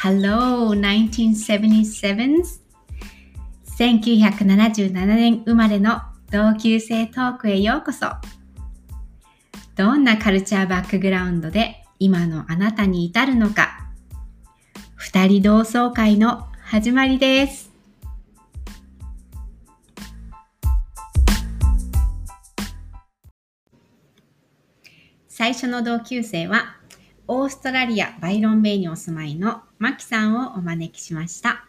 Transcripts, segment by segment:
Hello 1977s 1977年生まれの同級生トークへようこそどんなカルチャーバックグラウンドで今のあなたに至るのか二人同窓会の始まりです最初の同級生はオーストラリア・バイロンベイにお住まいのマキさんをお招きしました。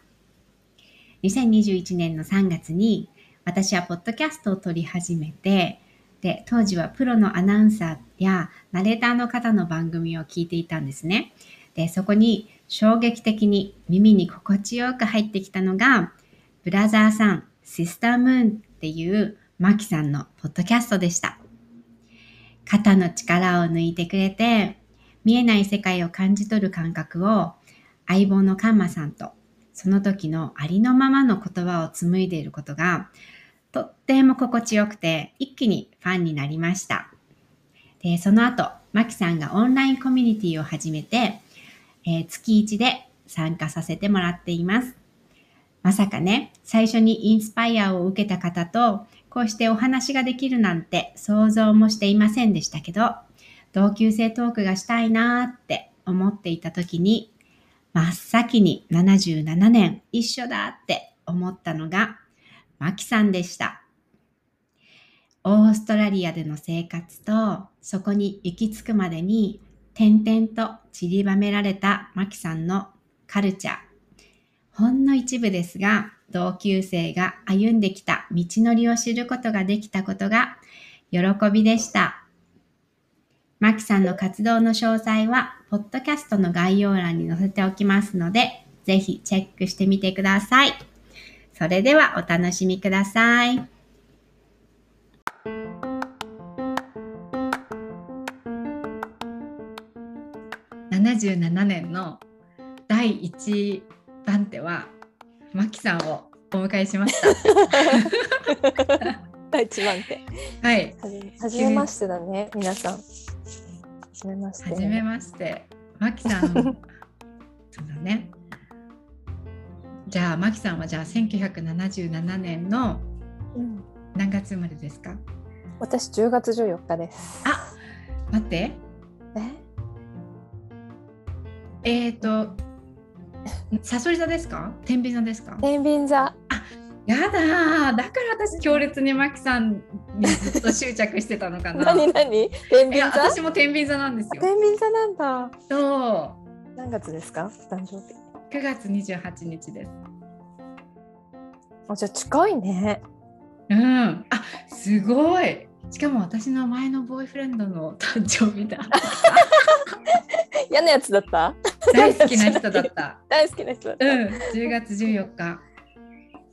2021年の3月に私はポッドキャストを撮り始めて、で、当時はプロのアナウンサーやナレーターの方の番組を聞いていたんですね。で、そこに衝撃的に耳に心地よく入ってきたのが、ブラザーさん、シスタームーンっていうマキさんのポッドキャストでした。肩の力を抜いてくれて、見えない世界を感じ取る感覚を相棒のカンマさんとその時のありのままの言葉を紡いでいることがとっても心地よくて一気にファンになりました。でその後、マキさんがオンラインコミュニティを始めて、えー、月1で参加させてもらっています。まさかね、最初にインスパイアを受けた方とこうしてお話ができるなんて想像もしていませんでしたけど、同級生トークがしたいなって思っていた時に、真っ先に77年一緒だって思ったのが、マキさんでした。オーストラリアでの生活と、そこに行き着くまでに、点々と散りばめられたマキさんのカルチャー。ほんの一部ですが、同級生が歩んできた道のりを知ることができたことが喜びでした。マキさんの活動の詳細は、ポッドキャストの概要欄に載せておきますので、ぜひチェックしてみてください。それではお楽しみください。77年の第1番手はマキさんをお迎えしました。第一番手。はい。はじめましてだね、皆さん。じめまして。はじめまして。マキさん。そうだね。じゃあ、マキさんはじゃあ1977年の何月生まれですか、うん、私10月14日です。あ待って。え？えっ、ー、と、さそり座ですか？天秤座ですか？天秤座。あやだだから私強烈にマキさんにずっと執着してたのかな。何何？天秤座？私も天秤座なんですよ。天秤座なんだ。そう。何月ですか？誕生日。9月28日です。あじゃあ近いね。うん。あすごい。しかも私の前のボーイフレンドの誕生日だ。嫌なやつだった？大好きな人だった。大好きな人だった。うん。10月14日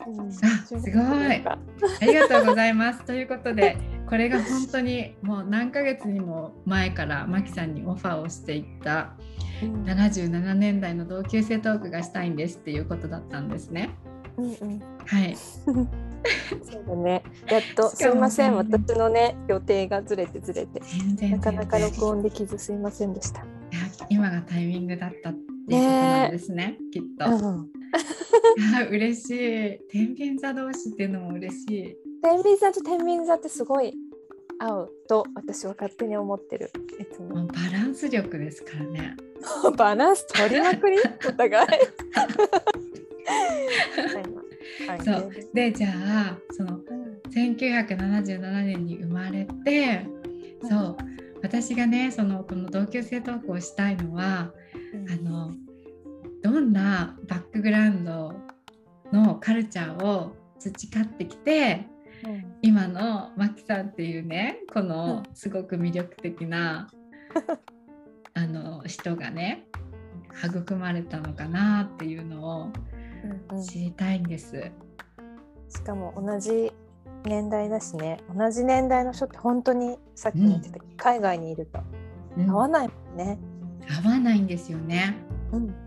あすごいありがとうございますということでこれが本当にもう何ヶ月にも前からマキさんにオファーをしていった77年代の同級生トークがしたいんですっていうことだったんですね。うんうん、はい。そうだね。やっとすいません、私のね予定がずれてずれてなかなか録音できずすいませんでした。今がタイミングだったっていうことなんですね、ねきっと。うん 嬉しい。天秤座同士っていうのも嬉しい。天秤座と天秤座ってすごい合うと私は勝手に思ってる。いつもバランス力ですからね。バランス取りまくり？お互い。そうでじゃあその、1977年に生まれて、そう私がねそのこの同級生トークをしたいのは、うん、あのどんなバックグラウンドのカルチャーを培ってきて、うん、今のマキさんっていうねこのすごく魅力的な、うん、あの人がね育まれたのかなっていうのを知りたいんです。うんうん、しかも同じ年代だしね同じ年代の人って本当にさっき言ってた、うん、海外にいると合わないもんね。合わないんですよね。うん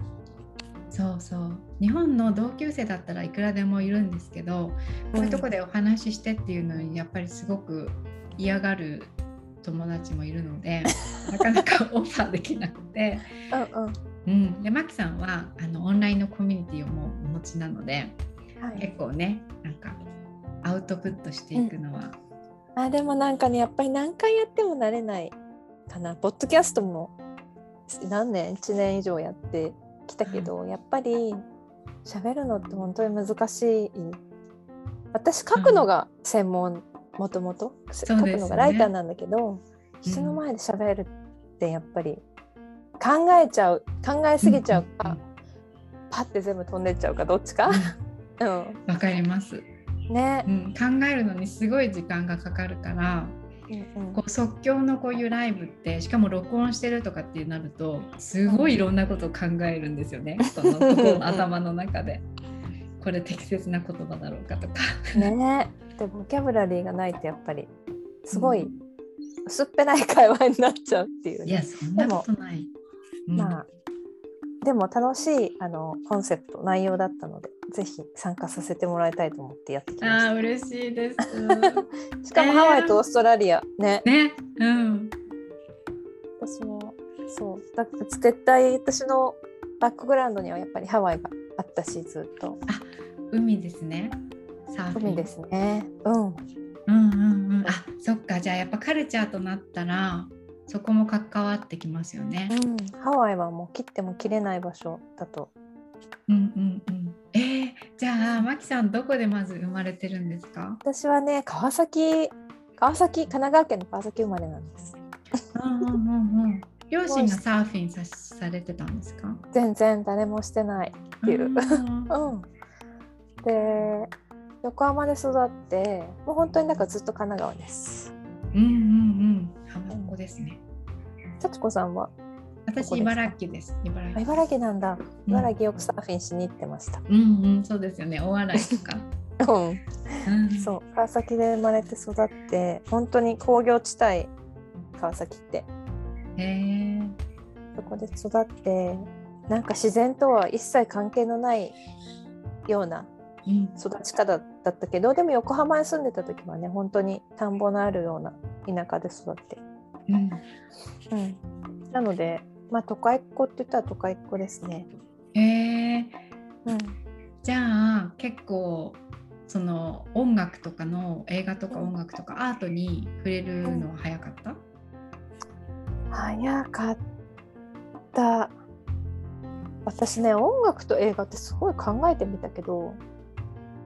そうそう。日本の同級生だったらいくらでもいるんですけどこういうとこでお話ししてっていうのにやっぱりすごく嫌がる友達もいるので なかなかオファーできなくて、うんうん、でマキさんはあのオンラインのコミュニティをもうお持ちなので、はい、結構ねなんかアウトプットしていくのは、うん、あでもなんかねやっぱり何回やっても慣れないかな。ポッドキャストも何年1年以上やってきたけど、うん、やっぱり喋るのって本当に難しい。私書くのが専門もともと書くのがライターなんだけど、人の前で喋るってやっぱり考えちゃう考えすぎちゃうか、うん、パッて全部飛んでっちゃうかどっちか。うん、わかります。ね、うん、考えるのにすごい時間がかかるから、うんうん、こう即興のこういうライブってしかも録音してるとかってなるとすごいいろんなことを考えるんですよね、そのの頭の中で。これ適切な言葉だろうかとか。ね。でボキャブラリーがないとやっぱりすごい薄っぺらい会話になっちゃうっていう、ね、いやそんなことない。うん、まあでも楽しいあのコンセプト内容だったのでぜひ参加させてもらいたいと思ってやってきました。あ嬉しいです。しかもハワイとオーストラリアね。ね。うん。私もそうだ絶対私のバックグラウンドにはやっぱりハワイがあったしずっと。あ海ですね。海ですね。うん。うんうんうん。あそっかじゃあやっぱカルチャーとなったらそこも関わってきますよね。うん、ハワイはもう切っても切れない場所だと。うんうんうん。えー、じゃあマキさんどこでまず生まれてるんですか？私はね川崎川崎神奈川県の川崎生まれなんです。うんうんうんうん。両親がサーフィンさされてたんですか？全然誰もしてないっていう。うん、うん、で横浜で育ってもう本当になんかずっと神奈川です。うんうんうん浜っ子ですね。幸子さんは？私茨城です。茨城。茨城なんだ。茨城よくサーフィンしに行ってました。うん、うん、そうですよね。大洗とか。うん、そう川崎で生まれて育って本当に工業地帯川崎って。へえ。そこで育ってなんか自然とは一切関係のないような育ち方だったけど、うん、でも横浜に住んでた時はね本当に田んぼのあるような田舎で育って、うん、うん、なのでまあ都会っ子って言ったら都会っ子ですね。へえ。ー、うん、じゃあ結構その音楽とかの映画とか音楽とかアートに触れるのは早かった、うん、早かった。私ね音楽と映画ってすごい考えてみたけど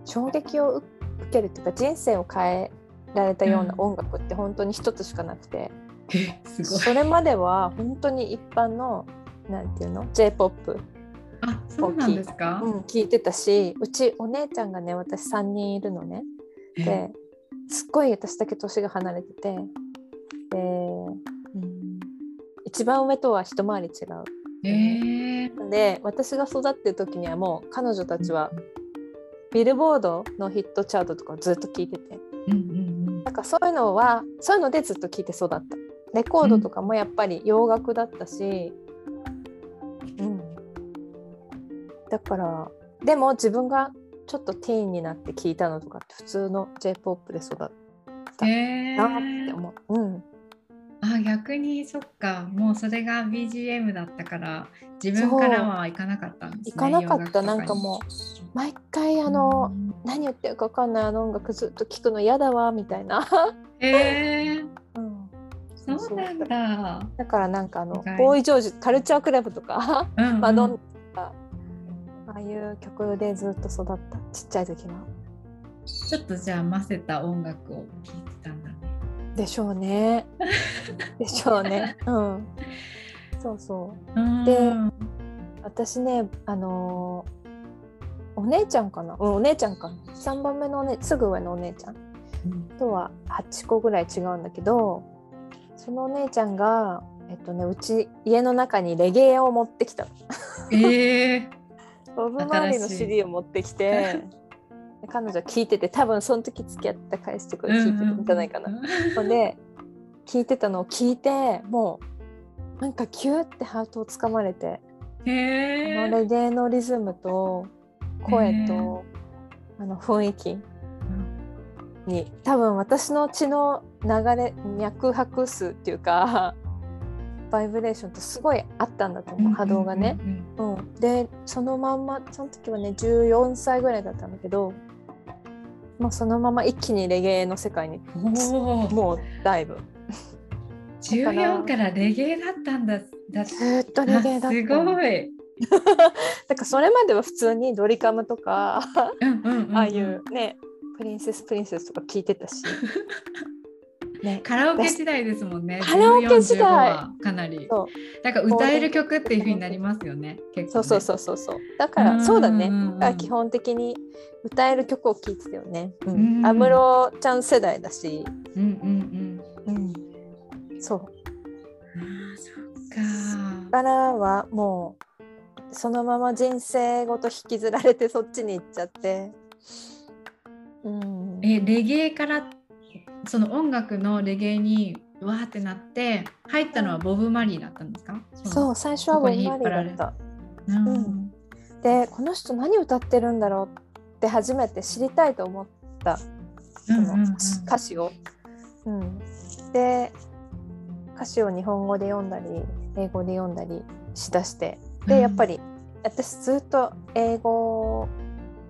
衝撃を受けるっていうか人生を変えられたような音楽って本当に一つしかなくて、うん、それまでは本当に一般のなんていうの？J−POP あそうなんですか、うん、聞いてたしうちお姉ちゃんがね私3人いるのね。ですっごい私だけ年が離れてて。で、うん、一番上とは一回り違う。えー、で私が育ってる時にはもう彼女たちはビルボードのヒットチャートとかずっと聞いてて、うんうんうん、なんかそういうのはそういうのでずっと聞いて育った。レコードとかもやっぱり洋楽だったし、うん、だからでも自分がちょっとティーンになって聞いたのとかって普通の j p o p で育ったなって思う。うんあ逆にそっかもうそれが BGM だったから自分からはいかなかったんですね。行かなかったなんかもう毎回あの、うん、何言ってるか分かんないあの音楽ずっと聴くの嫌だわみたいな。へえー、うん、そうなんだ。だからなんかあのボーイ・ジョージカルチャークラブとか、うんうん、マドンナああいう曲でずっと育ったちっちゃい時は。ちょっとじゃあませた音楽を聴いてたんだね。でしょうね。でしょうね。うん。そうそう。で、私ね、あのー、お姉ちゃんかな、うん、お姉ちゃんかな。3番目のお姉、すぐ上のお姉ちゃんとは8個ぐらい違うんだけど、そのお姉ちゃんが、えっとね、うち家の中にレゲエを持ってきた。えー、ボブ・マーリーの CD を持ってきて。彼女聞いてて多分その時付き合った返してこれ聞いてるんじゃないかな。ほ、んで聞いてたのを聞いてもうなんかキューってハートをつかまれてへあのレゲエのリズムと声とあの雰囲気に多分私の血の流れ脈拍数っていうかバイブレーションとすごいあったんだと思う波動がね。うん、でそのまんまその時はね14歳ぐらいだったんだけどもうそのまま一気にレゲエの世界に。もうダイブ14からレゲエだったんだ。だずーっとレゲエだった。あすごい、だからそれまでは普通にドリカムとかああいうねプリンセスプリンセスとか聞いてたし、ね、カラオケ時代ですもんね。カラオケ時代。14 15はかなり。そう。なんか歌える曲っていう風になりますよね結構ね。そうそうそうそうそう。だかうん。らそうだね。うんうんだ基本的に歌える曲を聴いてたよね安うん。室、ちゃん世代だし、うんうんうん。うん、そう。あーそっか。からはもうそのまま人生ごと引きずられてそっちに行っちゃって、うん、えレゲエからその音楽のレゲエにわーってなって入ったのはボブ・マリーだったんですか？そう最初はボブ・マリーだった。う、うん。うん。でこの人何歌ってるんだろうって初めて知りたいと思った。そのうんうん。うん歌詞を。うん、で歌詞を日本語で読んだり英語で読んだりしだして。でやっぱり私ずっと英語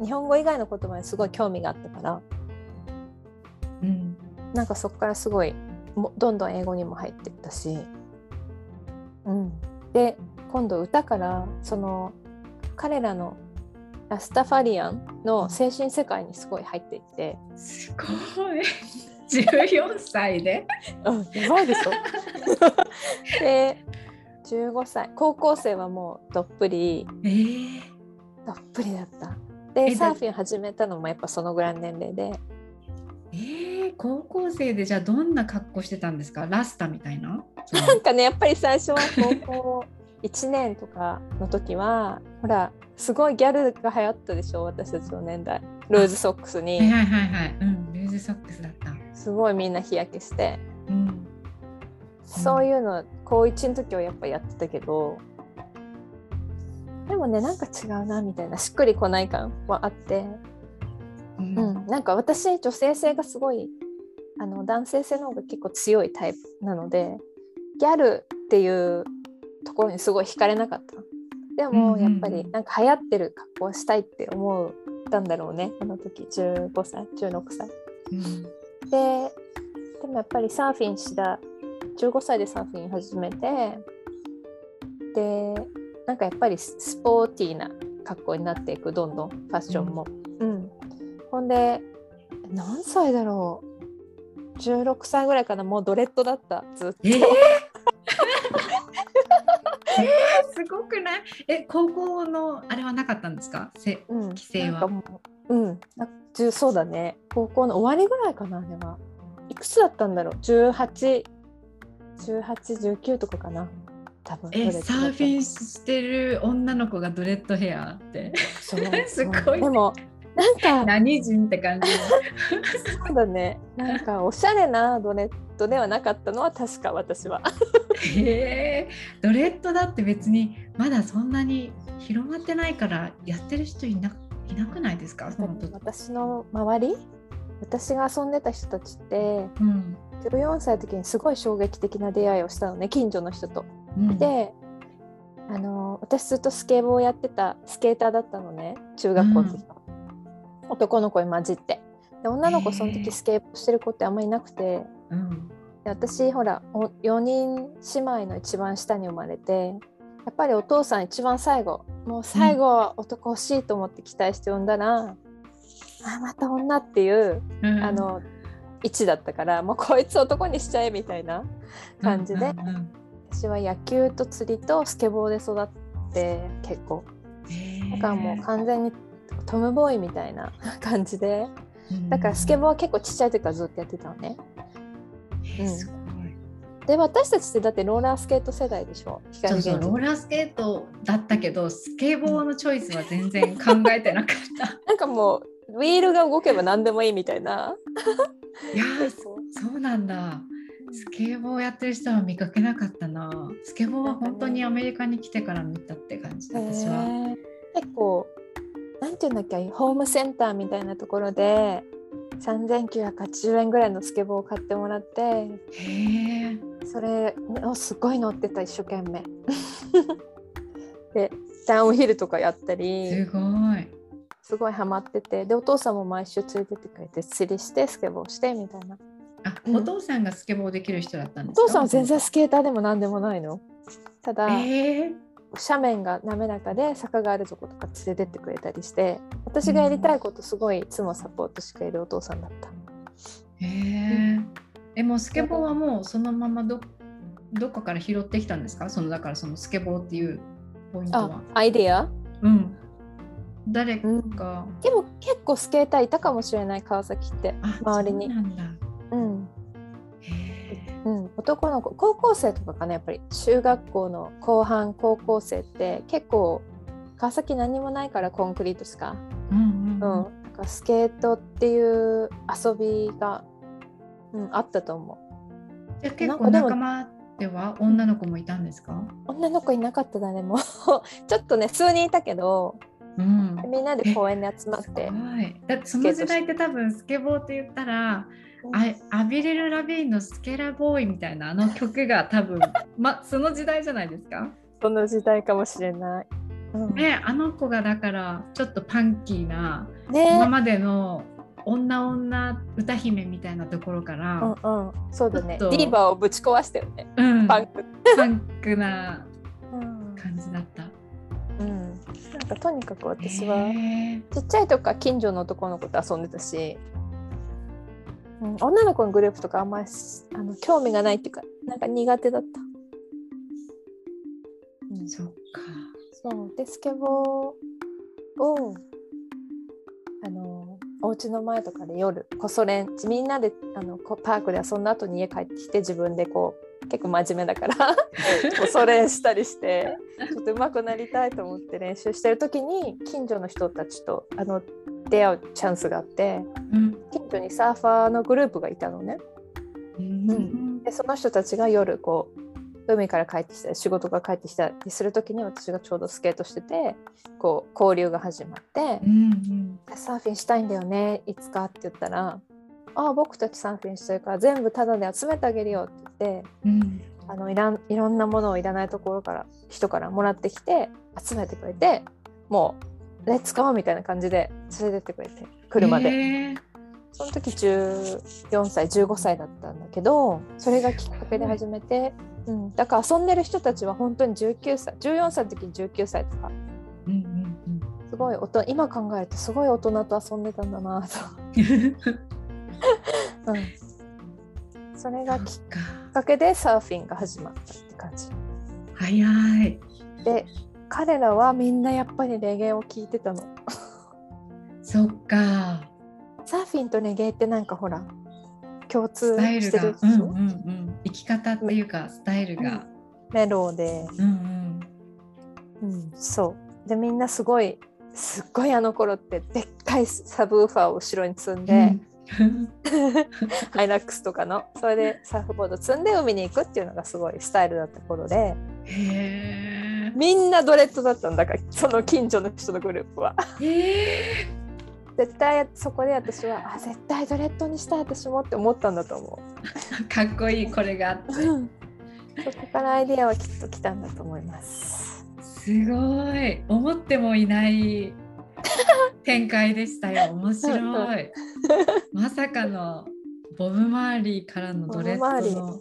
日本語以外の言葉にすごい興味があったから。うんなんかそこからすごいもどんどん英語にも入っていったし、うん、で今度歌からその彼らのラスタファリアンの精神世界にすごい入っていって、すごい。14歳で？うん、やばいでしょ。で15歳。高校生はもうどっぷり。えー、どっぷりだった。でサーフィン始めたのもやっぱそのぐらいの年齢でえー、高校生でじゃあどんな格好してたんですか？ラスタみたいな？なんかねやっぱり最初は高校1年とかの時はほらすごいギャルが流行ったでしょ私たちの年代。ルーズソックスはいにはいはいはい。うんルーズソックスだった。すごいみんな日焼けして。うん。そういうの高1の時はやっぱやってたけどでもねなんか違うなみたいな。しっくりこない感はあって、うん。うん、なんか私女性性がすごいあの男性性の方が結構強いタイプなのでギャルっていうところにすごい惹かれなかった。でもやっぱりなんか流行ってる格好をしたいって思ったんだろうね。あの時15歳16歳。うん。ででもやっぱりサーフィンした15歳でサーフィン始めてでなんかやっぱりススポーティーな格好になっていくどんどんファッションも。うんほんで何歳だろう？16歳ぐらいかな？もうドレッドだった。ずっと。えー？え ーすごくない？え高校のあれはなかったんですか？せうん、規制は。なんかもううん。なじゅそうだね。高校の終わりぐらいかなあれは。いくつだったんだろう？181819とかかな？多分。えサーフィンしてる女の子がドレッドヘアって。すごいでもなんか何人って感じ。そうだね。なんかおしゃれなドレッドではなかったのは確か私は。へえ。ドレッドだって別にまだそんなに広まってないからやってる人いないなくないですか？その時。私の周り？私が遊んでた人たちってうん。14歳の時にすごい衝撃的な出会いをしたのね近所の人と。うん。であの私ずっとスケボーをやってたスケーターだったのね中学校の時から、男の子に混じって。で女の子その時スケボーしてる子ってあんまりいなくて。うん。で私ほらお4人姉妹の一番下に生まれてやっぱりお父さん一番最後もう最後は男欲しいと思って期待して産んだら、あまた女っていううん。あの位置だったからもうこいつ男にしちゃえみたいな感じで、うんうんうん。私は野球と釣りとスケボーで育って結構。だからもう完全にトムボーイみたいな 感じでうんだからスケボーは結構ちっちゃい時からずっとやってたのね。へーすごいで私たちってだってローラースケート世代でしょ？そ光うそうローラースケートだったけどスケボーのチョイスは全然考えてなかった。なんかもうウィールが動けば何でもいいみたいな。いやーそそうなんだ。スケボーやってる人は見かけなかったな。スケボーは本当にアメリカに来てから見たって感じで、私は。結構なんていうんだっけ？ホームセンターみたいなところで3980円ぐらいのスケボーを買ってもらって。それをすごい乗ってた一生懸命でダウンヒルとかやったりすごい。すごいハマっててでお父さんも毎週連れてってくれて釣りしてスケボーしてみたいなあ、うんお父さんがスケボーできる人だったんですか？お父さんは全然スケーターでも何でもないのただ、ええ。斜面が滑らかで坂があるとことか連れてってくれたりして私がやりたいことすごいいつもサポートしてくれるお父さんだった。へえ。え、もうスケボーはもうそのままどどっかから拾ってきたんですか？そのだからそのスケボーっていうポイントあは。アイデア？うん。誰か。うんでも結構スケーターいたかもしれない川崎って。あ、周りにそうなんだ。うん男の子高校生とかかなやっぱり中学校の後半高校生って結構川崎何もないからコンクリートしか、うんうんうんうん。なんかスケートっていう遊びが、うん、あったと思じゃあ結構仲間では女の子もいたんですか？う女の子いなかった誰も ちょっとね数人いたけどうん。みんなで公園に集まってはい。だってその時代って多分スケボーって言ったら、あアビレル・ラビーンのスケラボーイみたいなあの曲が多分 まその時代じゃないですか？その時代かもしれない。うんねあの子がだからちょっとパンキーなね今までの女女歌姫みたいなところかうんら、うん、そうだね。ディーバーをぶち壊したよね。うん、パンク。パンクなうん感じだった。うん、なんかとにかく私はちっちゃい時から近所の男の子と遊んでたし、うん、女の子のグループとかあんまりあの興味がないっていうかなんか苦手だった。うん、そっか。そうでスケボーをあのお家の前とかで夜こそ練みんなであのこパークで遊んだ後に家帰ってきて自分でこう結構真面目だから こそ練したりしてちょっと上手くなりたいと思って練習してる時に近所の人たちとあの出会うチャンスがあってうん。近所にサーファーのグループがいたのね。うん。でその人たちが夜こう海から帰ってきたり仕事が帰ってきたりする時に私がちょうどスケートしててこう交流が始まってうんうん「サーフィンしたいんだよねいつか」って言ったら「ああ僕たちサーフィンしてるから全部タダで集めてあげるよ」って言ってうん。あのいらんいろんなものをいらないところから人からもらってきて集めてくれてもう「レッツゴー!」みたいな感じで連れてってくれて車で。へー。その時14歳15歳だったんだけどそれがきっかけで始めて、うん、だから遊んでる人たちは本当に19歳14歳の時に19歳とか。うんうんすごい今考えるとすごい大人と遊んでたんだなと、うん。うん、それがきっか。かけでサーフィンが始まったって感じ。早い。で彼らはみんなやっぱりレゲエを聴いてたの。そっか。サーフィンとレゲエってなんかほら共通スタイルしてが、うんうんうん、生き方っていうかスタイルが、メローで。うんうん、うん、そう。でみんなすごいすっごいあの頃ってでっかいサブウーファーを後ろに積んで、ハイラックスとかの。それでサーフボード積んで海に行くっていうのがすごいスタイルだった頃で。へみんなドレッドだったんだからその近所の人のグループは。絶対そこで私はあ絶対ドレッドにしたい私もって思ったんだと思かっこいいこれがあって。う、そこからアイデアはきっと来たんだと思います。すごい。思ってもいない展開でしたよ。面白い。まさかのボブ周りからのドレッドの。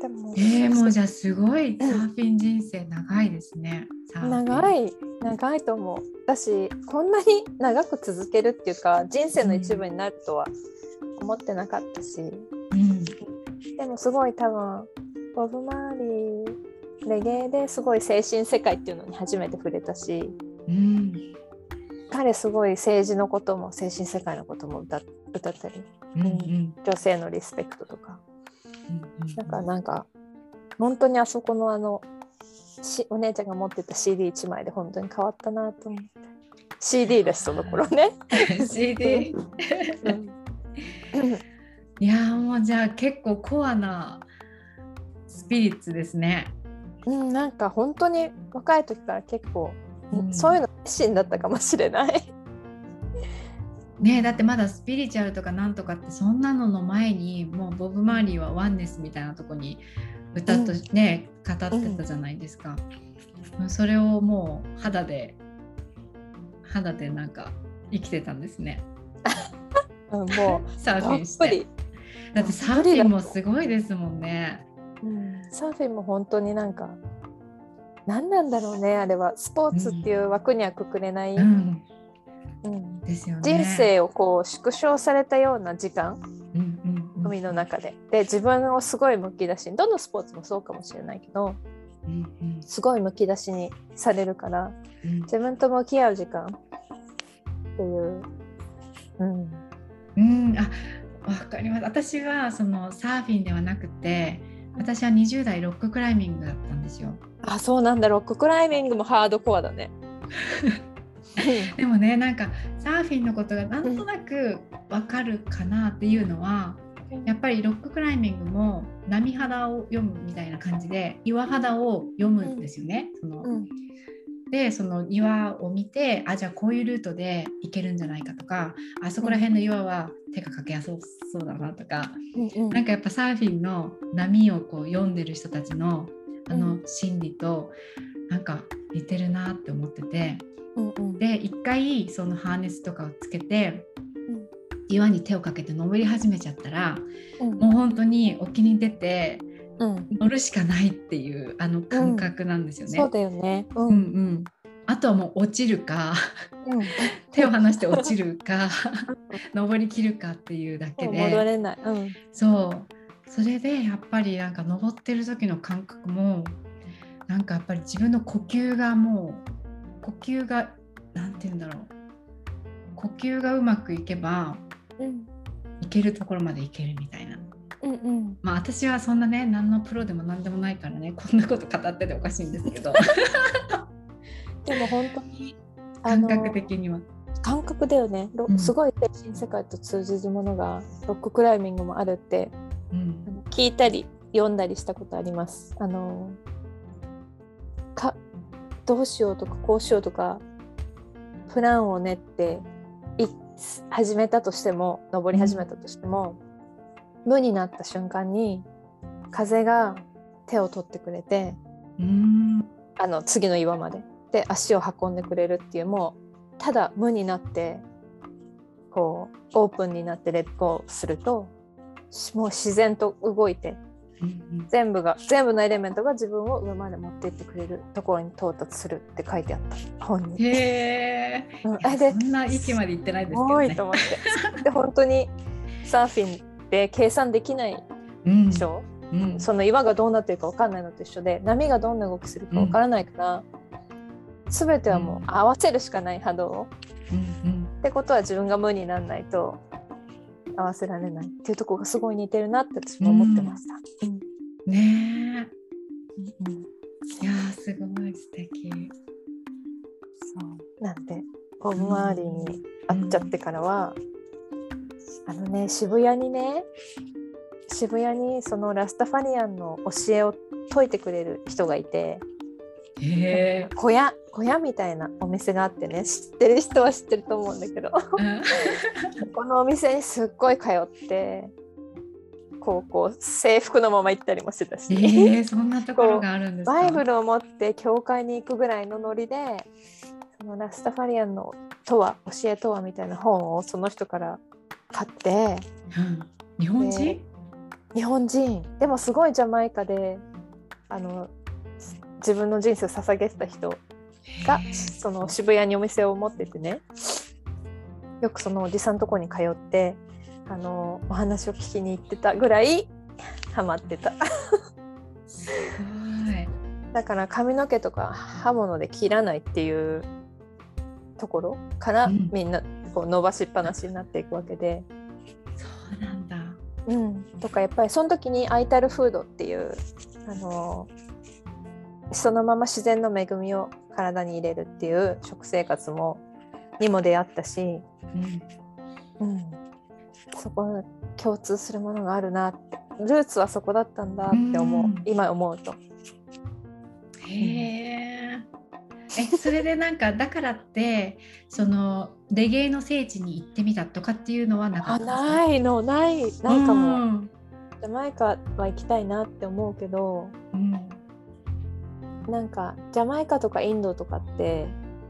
でもえー、もうじゃあすごいサーフィン人生長いですね。長い長いと思う私こんなに長く続けるっていうか人生の一部になるとは思ってなかったし、うん。でもすごい多分ボブ・マーリーレゲエですごい精神世界っていうのに初めて触れたしうん。彼すごい政治のことも精神世界のことも歌歌ったりうんうん。女性のリスペクトとか。うんだからなんか本当にあそこのあのしお姉ちゃんが持ってた CD1 枚で本当に変わったなと思って。CD ですその頃ね。CD うん。いやーもうじゃあ結構コアなスピリッツですね。うん、なんか本当に若い時から結構、うんそういうの熱心だったかもしれない。ねだってまだスピリチュアルとかなんとかってそんなのの前にもうボブ・マーリーはワンネスみたいなとこに歌っと、ね語ってたじゃないですか、それをもう肌で肌でなんか生きてたんですね。うんも サーフィンして。だってサーフィンもすごいですもんね。うん、サーフィンも本当になんか何なんだろうねあれは。スポーツっていう枠にはくくれない、ううん。ん。ですよね。人生をこう縮小されたような時間。うんうんうん。海の中で。で自分をすごいむき出しにどのスポーツもそうかもしれないけどうんうん。すごいむき出しにされるからうん。自分と向き合う時間。っていう、うん、うん、あ、わかります。私はそのサーフィンではなくて、私は20代ロッククライミングだったんですよ。あそうなんだ。ロッククライミングもハードコアだね。でもね、なんかサーフィンのことがなんとなくわかるかなっていうのは、やっぱりロッククライミングも波肌を読むみたいな感じで岩肌を読むんですよね。そのうん。でその岩を見てあじゃあこういうルートで行けるんじゃないかとかあそこら辺の岩は手がかけやすそうだなとか。うんうん。なんかやっぱサーフィンの波をこう読んでる人たちのあうの心理となんか似てるなって思ってて。うんうん。で一回そのハーネスとかをつけてうん。岩に手をかけて登り始めちゃったらうん。もう本当に沖に出てうん。乗るしかないっていうあの感覚なんですよね。そうだよね。ううんうん。あとはもう落ちるかうん。手を離して落ちるか 登りきるかっていうだけもう戻でれない。うん。そうそれでやっぱりなんか登ってる時の感覚もなんかやっぱり自分の呼吸がもう呼吸がなんて言うんだろう呼吸がうまくいけばうんいけるところまでいけるみたいな。うんうんまあ私はそんなね何のプロでも何でもないからねこんなこと語ってておかしいんですけどでも本当にあ 感の覚的には。感覚だよね。ロうんすごい精神世界と通じるものがロッククライミングもあるってうん。聞いたり読んだりしたことあります。あのかどうしようとかこうしようとかプランを練ってい始めたとしても登り始めたとしても、無になった瞬間に風が手を取ってくれてうん。あの次の岩まで。で足を運んでくれるっていうもうただ無になってこうオープンになってレッゴーするとしもう自然と動いてうん全部が全部のエレメントが自分を上まで持っていってくれるところに到達するって書いてあった本に。へえ。うんそんな域まで行ってないですけどねと。思って。で本当にサーフィンって計算できないうんでしょ、うんその岩がどうなってるか分かんないのと一緒で波がどんな動きするか分からないから、全てはもう合わせるしかない波動を。うんうんってことは自分が無にならないと合わせられないっていうところがすごい似てるなって私も思ってました。うんねうんえ。いやーすごい素敵。そうなんでボブ・マーリーに会っちゃってからは、あのね渋谷にね渋谷にそのラスタファリアンの教えを説いてくれる人がいてへえ。小屋小屋みたいなお店があってね知ってる人は知ってると思うんだけど このお店にすっごい通ってこうこう制服のまま行ったりもしてたし、えー、そんなところがあるんですか？バイブルを持って教会に行くぐらいのノリでそのラスタファリアンのとは教えとはみたいな本をその人から買ってうん日本人？で？日本人でもすごいジャマイカであの自分の人生を捧げてた人がその渋谷にお店を持っててね。よくそのおじさんのとこに通ってあのお話を聞きに行ってたぐらいハマってた。だから髪の毛とか刃物で切らないっていうところから、うん。みんなこう伸ばしっぱなしになっていくわけで、そうなんだ。うん、とかやっぱりその時にアイタルフードっていうあのそのまま自然の恵みを体に入れるっていう食生活もにも出会ったし、うん。うん、そこ共通するものがあるなってルーツはそこだったんだって思う、うん。今思うと。へえ。えそれでなんかだからってそのレゲエの聖地に行ってみたとかっていうのはなかあったないのないないかも、うん。ジャマイカは行きたいなって思うけどうんなんかジャマイカとかインドとかって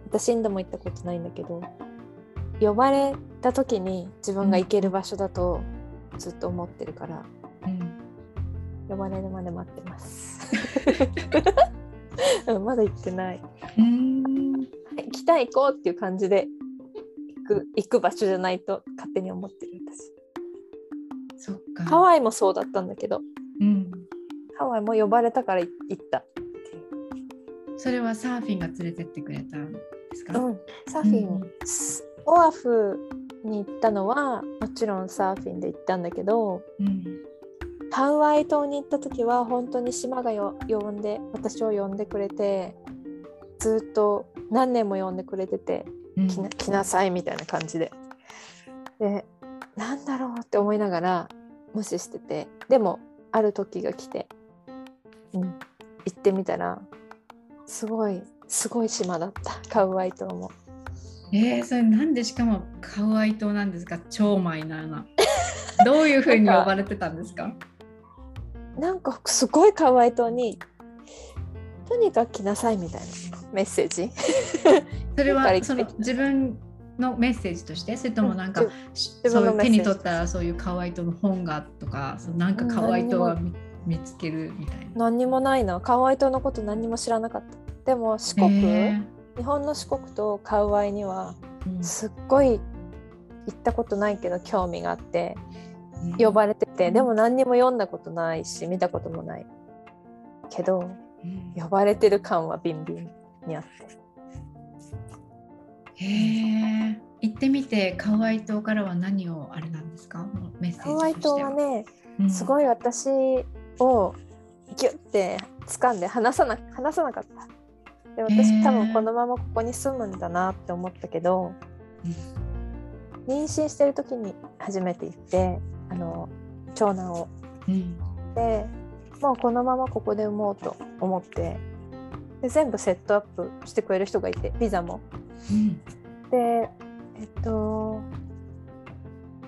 私インドも行ったことないんだけど呼ばれた時に自分が行ける場所だとずっと思ってるから、うん呼ばれるまで待ってます。うんまだ行ってない。うん行きたい行こうっていう感じで行く行く場所じゃないと勝手に思ってる私。そっかハワイもそうだったんだけどうん、ハワイも呼ばれたから行った。それはサーフィンが連れてってくれたんですか、うん、サーフィン、うんオアフに行ったのはもちろんサーフィンで行ったんだけどうん。ハワイ島に行った時は本当に島がよ呼んで私を呼んでくれてずっと何年も呼んでくれててうん。来な来なさいみたいな感じで。でなんだろうって思いながら無視しててでもある時が来て、うん、行ってみたらすごいすごい島だった。カウアイ島も。えー、それなんでしかもカワイ島なんですか？超マイナーな。どういうふうに呼ばれてたんですか？なんかすごいカワイ島にとにかく来なさいみたいなメッセージ。それはその自分のメッセージとして？それともなんか、うんそういう手に取ったらそういうカワイ島の本がとかそのなんかカワイ島が見見つけるみたいな。何にもないな。カワイ島のこと何にも知らなかった。でも四国、え。日本の四国とカウアイにはーうん。すっごい行ったことないけど興味があってうん呼ばれてて。でも何にも読んだことないし見たこともない。けどうん。呼ばれてる感はビンビンにあって。へえ。行ってみてカワイ島からは何をあれなんですか？メッセージカワイ島はねすごい、い私をギュッて掴んで離さな離さなかった。でへ私ー。多分このままここに住むんだなって思ったけど妊娠してる時に初めて行ってあの長男を。うん。でもうこのままここで産もうと思ってで全部セットアップしてくれる人がいてビザも。うん。でえっと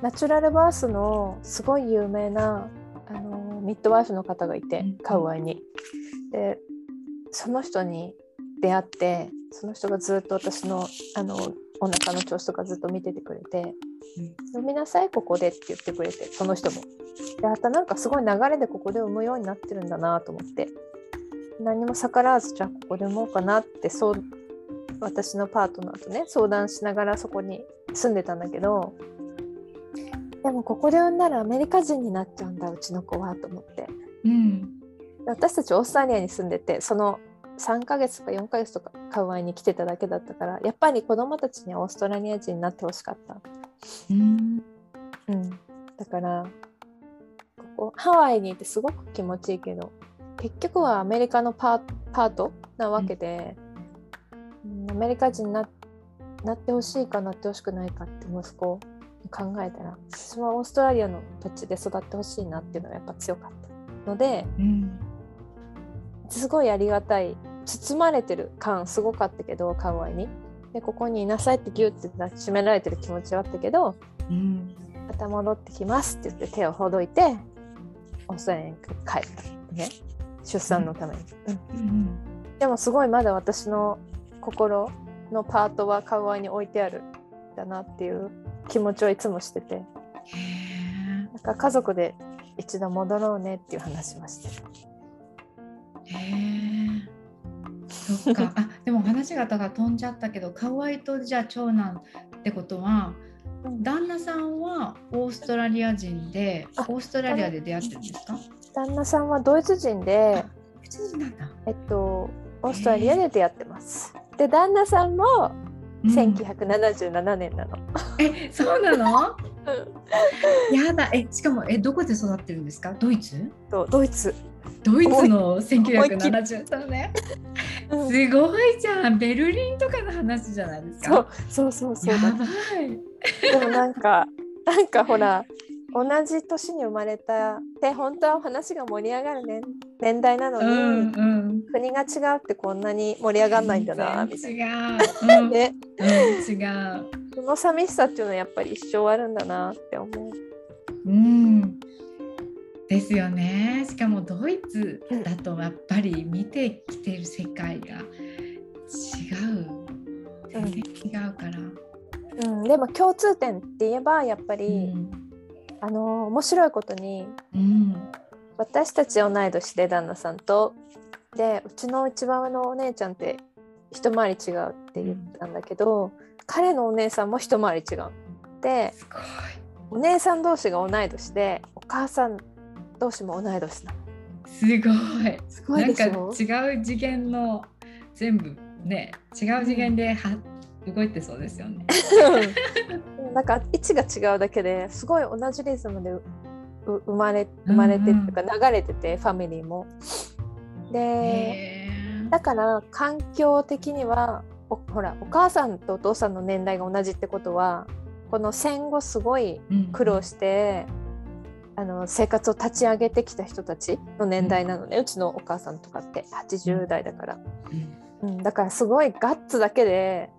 ナチュラルバースのすごい有名なあのミッドワイフの方がいてうんカウアイに。でその人に出会ってその人がずっと私のあのお腹の調子とかずっと見ててくれて「飲みなさいここで」って言ってくれてその人も。であとなんかすごい流れでここで産むようになってるんだなと思って何も逆らわずじゃあここで産もうかなってそう私のパートナーとね相談しながらそこに住んでたんだけどでもここで産んだらアメリカ人になっちゃうんだうちの子はと思って。うんで私たちオーストラリアに住んでてその3ヶ月とか4ヶ月とかカウアイに来てただけだったからやっぱり子供たちにはオーストラリア人になってほしかった。うん。うん、だからここハワイにいてすごく気持ちいいけど結局はアメリカのパーパートなわけで、うん。アメリカ人にななってほしいかなってほしくないかって息子に考えたら私はオーストラリアの土地で育ってほしいなっていうのがやっぱ強かったのでうん。すごいありがたい包まれてる感すごかったけどカワイに。でここにいなさいってギュッて抱きしめられてる気持ちはあったけどうん。また戻ってきますって言って手をほどいてオーストラリアに帰ったね。出産のために、うん。うんでもすごいまだ私の心のパートはカワイに置いてあるんだなっていう気持ちをいつもしてて。へなんか家族で一度戻ろうねっていう話はしてへえそっか。あでも話が飛んじゃったけどカワイとじゃあ長男ってことは旦那さんはオーストラリア人であオーストラリアで出会ってるんですか？旦那さんはドイツ人でえっとオーストラリアで出会ってます。で旦那さんもうん。1977年なの、えそうなの？やだ。えしかもえどこで育ってるんですか？ドイツ？とドイツ、ドイツのいっきり。1970年うん。すごいじゃん。ベルリンとかの話じゃないですか？そうそうそうそうだ。やばい。でもなんかなんかほら同じ年に生まれたで本当は話が盛り上がる年年代なのに、うんうん。国が違うってこんなに盛り上がんないんだなみたいな。違う。うん、ね、うん、違う。その寂しさっていうのはやっぱり一生あるんだなって思う。うん。ですよね。しかもドイツだとやっぱり見てきてる世界が違う。全然違うから。うん、でも共通点って言えばやっぱうり、ん。あの面白いことにうん。私たち同い年で旦那さんとでうちの一番上のお姉ちゃんって一回り違うって言ったんだけど、彼のお姉さんも一回り違う。で。お姉さん同士が同い年でお母さん同士も同い年なの。すごい。すごないんか違う次元の全部ね違う次元では動いてそうですよね。うん。なんか位置が違うだけですごい同じリズムでうう生まれ生まれてっていうか流れてて、ファミリーも。でだから環境的にはおほらお母さんとお父さんの年代が同じってことはこの戦後すごい苦労して、あの生活を立ち上げてきた人たちの年代なのね、うちのお母さんとかって。80代だから、うん。うん、だからすごいガッツだけで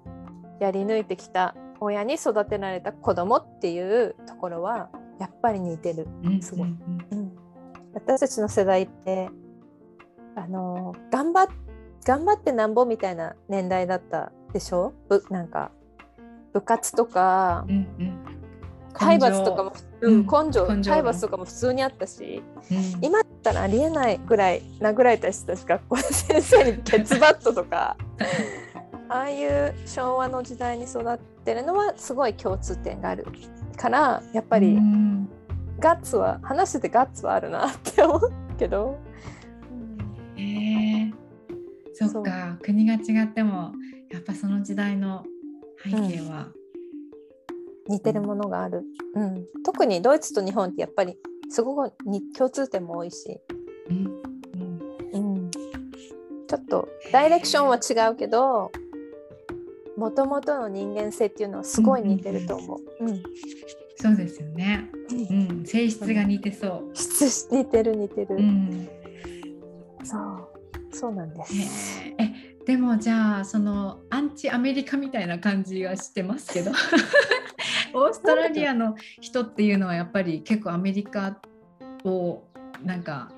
やり抜いてきた親に育てられた子供っていうところはやっぱり似てる。うんすごい。うんうん、私たちの世代ってあの頑張っ頑張ってなんぼみたいな年代だったでしょ？ぶなんか部活とかうんうん。体罰とかも、うん、うん根性。体罰とかも普通にあったしうん。今だったらありえないぐらい殴られた人たち学校で先生にケツバットとかああいう昭和の時代に育ってるのはすごい共通点があるからやっぱり、うん。ガッツは話しててガッツはあるなって思うけど、へえそっか。国が違ってもやっぱその時代の背景は、似てるものがある、うん、特にドイツと日本ってやっぱりすごくに共通点も多いし、うん。うん。うん、ちょっとダイレクションは違うけどもともとの人間性っていうのはすごい似てると思う。うんそうですよね、うん、性質が似てそ質似てる似てる、う、うん、そう。そうなんです。へえ。えでもじゃあそのアンチアメリカみたいな感じがしてますけど。オーストラリアの人っていうのはやっぱり結構アメリカをなんか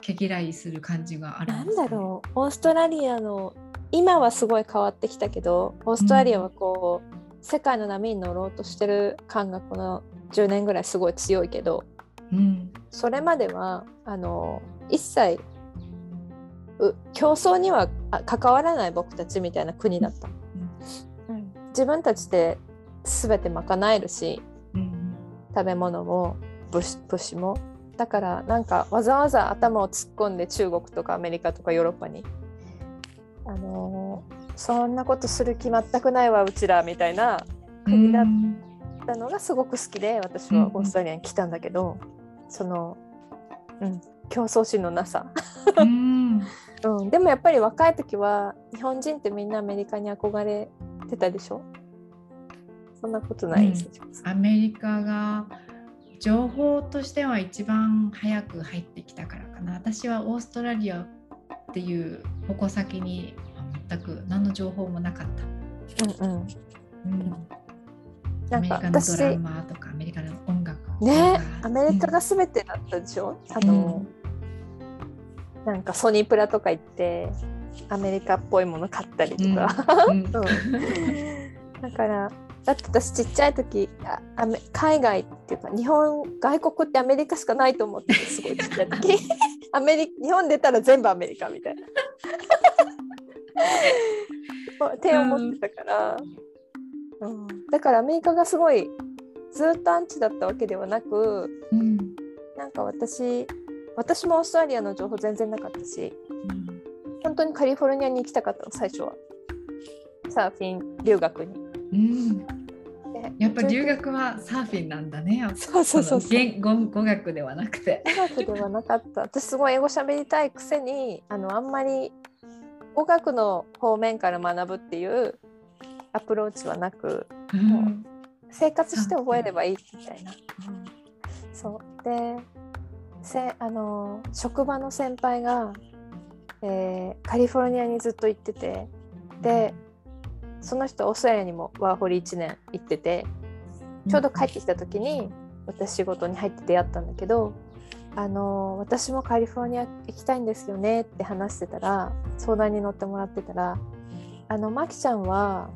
毛嫌いする感じがあるなんですかね？だろう。オーストラリアの今はすごい変わってきたけどオーストラリアはこう、世界の波に乗ろうとしてる感がこの10年ぐらいすごい強いけどうんそれまではあの一切競争には関わらない僕たちみたいな国だった、うん自分たちで全て賄えるしうん食べ物も物資物資も。だからなんかわざわざ頭を突っ込んで中国とかアメリカとかヨーロッパにあのーそんなことする気全くないわうちらみたいな国だっうんたのがすごく好きで私うんうん。はオーストラリアに来たんだけど、その、うん、競争心のなさ、うん。うん、でもやっぱり若い時は日本人ってみんなアメリカに憧れてたでしょ？そんなことない、うん。アメリカが情報としては一番早く入ってきたからかな。私はオーストラリアっていう矛先に全く何の情報もなかった、うんうん、うん、なんかアメリカのド私ラマとかアメリカの音楽ねアメリカが全てだったでしょ、あの、なんかソニープラとか行ってアメリカっぽいもの買ったりとか、うん。うん。うん。だからだって私ちっちゃい時あアメ海外っていうか日本外国ってアメリカしかないと思っててすごいちっちゃい時。アメリ日本出たら全部アメリカみたいな。手を持ってたから、うん、だからアメリカがすごいずっとアンチだったわけではなくうん。なんか私私もオーストラリアの情報全然なかったし本当にカリフォルニアに行きたかったの最初は。サーフィン留学に。うんでやっぱ留学はサーフィンなんだね。そうそうそうそう。言語語学ではなくて。語学ではなかった。私すごい英語喋りたいくせにあのあんまり語学の方面から学ぶっていうアプローチはなくうん。生活して覚えればいいみたいな。そう。でせあの職場の先輩が、えーカリフォルニアにずっと行ってて。でその人オーストラリアにもワーホリ1年行っててちょうど帰ってきた時に私仕事に入って出会ったんだけどあの私もカリフォルニア行きたいんですよねって話してたら相談に乗ってもらってたらあのマキちゃんは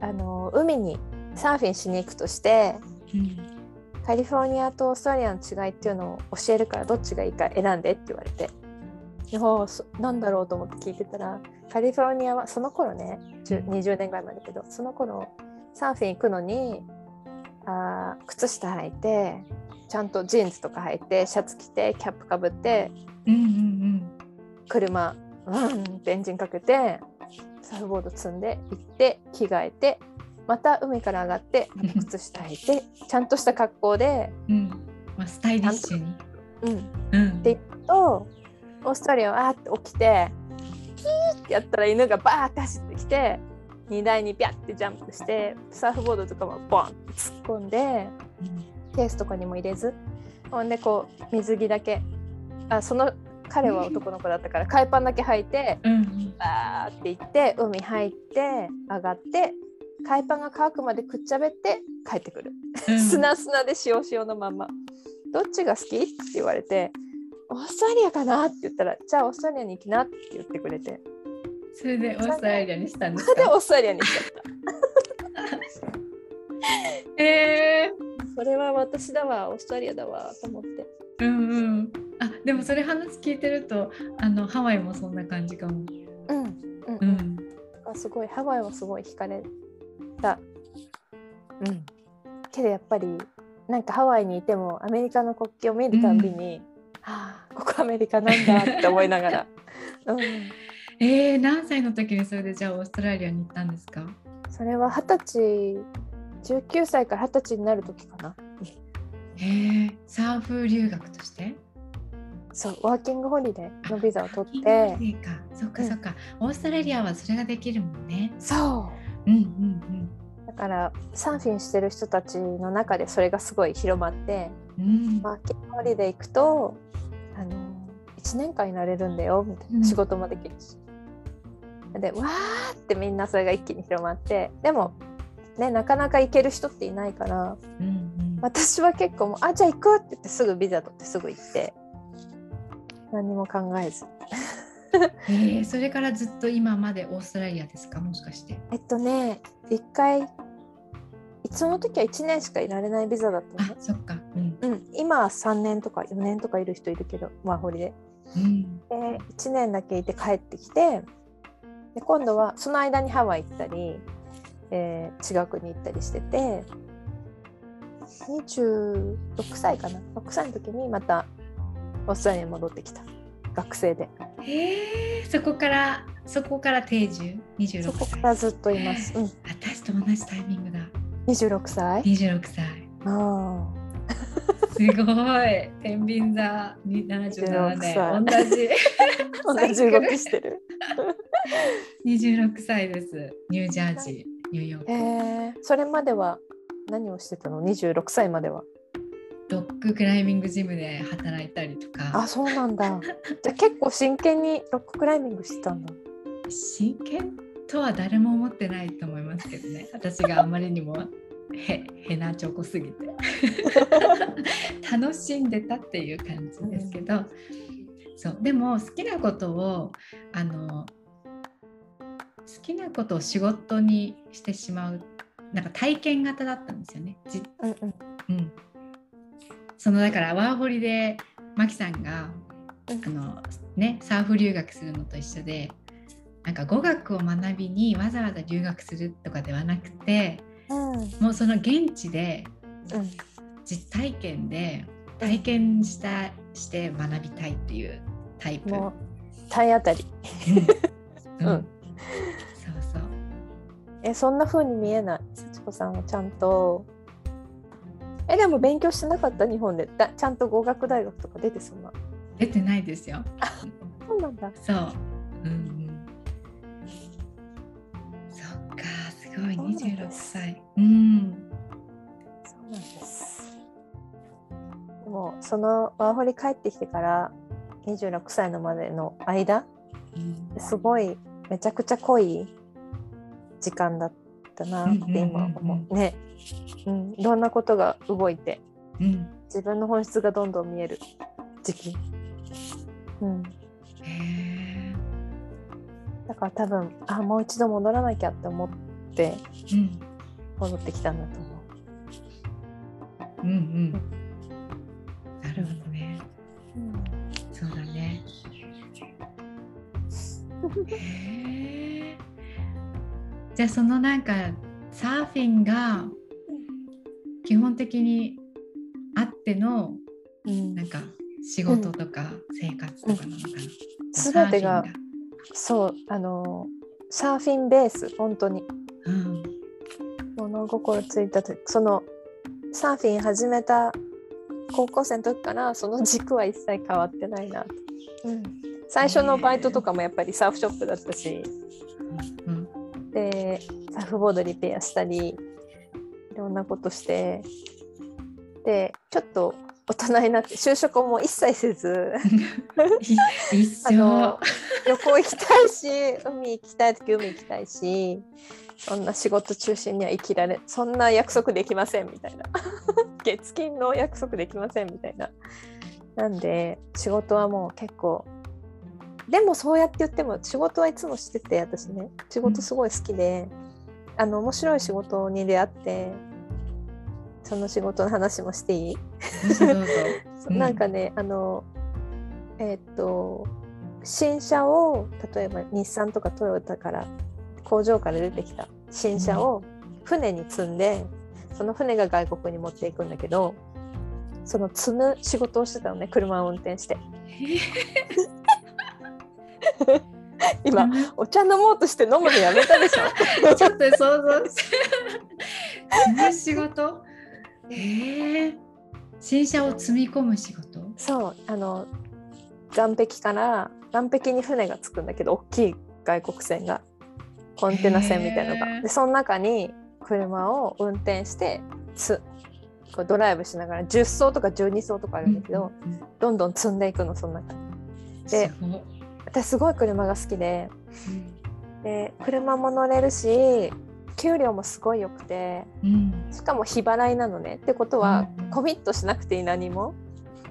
あの海にサーフィンしに行くとしてうん。カリフォルニアとオーストラリアの違いっていうのを教えるからどっちがいいか選んでって言われてなんだろうと思って聞いてたらカリフォルニアはその頃ね10 20年ぐらい前だけどその頃サーフィン行くのにあー靴下履いてちゃんとジーンズとか履いてシャツ着てキャップかぶってうんうん車うんってエンジンかけてサーフボード積んで行って着替えてまた海から上がってまた靴下履いてちゃんとした格好で、うん。うんまあ、スタイリッシュに。うん、うん。でとオーストラリアはって起きてキーってやったら犬がバーって走ってきて荷台にピャッてジャンプしてサーフボードとかもボンって突っ込んでケースとかにも入れず。ほんでこう水着だけ。あその彼は男の子だったから海パンだけ履いてバーって行って海入って上がって海パンが乾くまでくっちゃべって帰ってくる。うん。砂砂で塩塩のまま「どっちが好き?」って言われて「オーストラリアかな?」って言ったら「じゃあオーストラリアに行きな」って言ってくれて。それでオーストラリアにしたんですそれでオかーストラリアに行っちゃった？えそれは私だわオーストラリアだわと思って。ー、うんうん。あでもそれ話聞いてるとあのハワイもそんな感じかも。うんうんううん。んあすごい。ハワイはすごい惹かれた。うん。けどやっぱりなんかハワイにいてもアメリカの国旗を見るたんびに、はあ ここアメリカなんだって思いながら、うん、えー、何歳の時にそれでじゃあオーストラリアに行ったんですか？それは二十歳19歳から二十歳になる時かな。へえサーフ留学として？そうワーキングホリデーのビザを取って。そっかそっか、オーストラリアはそれができるもんね。そう。んうんうだからサーフィンしてる人たちの中でそれがすごい広まってうん。うんワーキングホリデー行くとあの1年間いられるんだよみたいな、うん仕事もできるしでわーってみんなそれが一気に広まってでもねなかなか行ける人っていないからうんうん私は結構もう「あじゃあ行く!」って言ってすぐビザ取ってすぐ行って何も考えずえー、それからずっと今までオーストラリアですか？もしかして。えっとね一回その時は1年しかいられないビザだったのそっか。うん。うん、今は3年とか4年とかいる人いるけどワーホリでうん。で1年だけいて帰ってきてで今度はその間にハワイ行ったり、えー違う国行ったりしてて26歳かな6歳の時にまたオーストラリアに戻ってきた学生でえー、そこからそこから定住？26歳。そこからずっといます、うん、私と同じタイミングだ。26歳26歳。あすごい。天秤座に77年。26同じ。あ 同じ動きしてる26歳です。ニュージャージー、ニューヨーク。へえそれまでは何をしてたの？26歳まではロッククライミングジムで働いたりとか。あそうなんだじゃあ結構真剣にロッククライミングしてたんだ真剣？とは誰も思ってないと思いますけどね私があまりにもへへなチョコすぎて。楽しんでたっていう感じですけど、そうでも好きなことをあの好きなことを仕事にしてしまうなんか体験型だったんですよね。じうんうん。うん、そのだからワーホリでマキさんがうん。あの、ね、サーフ留学するのと一緒でなんか語学を学びにわざわざ留学するとかではなくてうんもうその現地でうん。実体験で体験したして学びたいっていうタイプ。体当たり。うん、そうそう。えそんな風に見えない？幸子さんはちゃんと。えでも勉強してなかった？日本で。だちゃんと語学大学とか出てそんな。出てないですよ。そうなんだ。そう。うんうん。そっか、すごい、そうなん26です。歳。うん。そうなんです。もそのワーホリ帰ってきてから26歳のまでの間すごいめちゃくちゃ濃い時間だったなって今思う。ね、うん、いろん。なことが動いて、うん、自分の本質がどんどん見える時期、うん、だから多分あもう一度戻らなきゃって思って戻ってきたんだと思う。うん、うん、なるほどね。うん、そうだね。じゃあそのなんかサーフィンが基本的にあっての、うん、なんか仕事とか生活とかなのかな、す、べ、てがそうあのサーフィンベース本当に、うん、物心ついた時そのサーフィン始めた高校生の時からその軸は一切変わってないな。と、うん、最初のバイトとかもやっぱりサーフショップだったし、うん、でサーフボードリペアしたりいろんなことして。でちょっと大人になって就職も一切せず。あの旅行行きたいし海行きたい時海行きたいしそんな仕事中心には生きられそんな約束できませんみたいな。月金の約束できませんみたいな。なんで仕事はもう結構でもそうやって言っても仕事はいつもしてて私ね。仕事すごい好きで、うん、あの面白い仕事に出会ってその仕事の話もしていい？なんかね、あのえー、っと新車を例えば日産とかトヨタから工場から出てきた新車を船に積んで、その船が外国に持っていくんだけどその積む仕事をしてたのね車を運転して。今お茶飲もうとして飲むのやめたでしょ。ちょっと想像して仕事？えー、新車を積み込む仕事？そうあの岸壁から岸壁に船が着くんだけど大きい外国船がコンテナ船みたいなのが。でその中に車を運転してつこうドライブしながら10層とか12層とかあるんだけど、うんうん、どんどん積んでいくのその中。に。で私すごい車が好きでうん、で車も乗れるし給料もすごい良くて、うん、しかも日払いなのね。ってことは、うん、コミットしなくていい何も。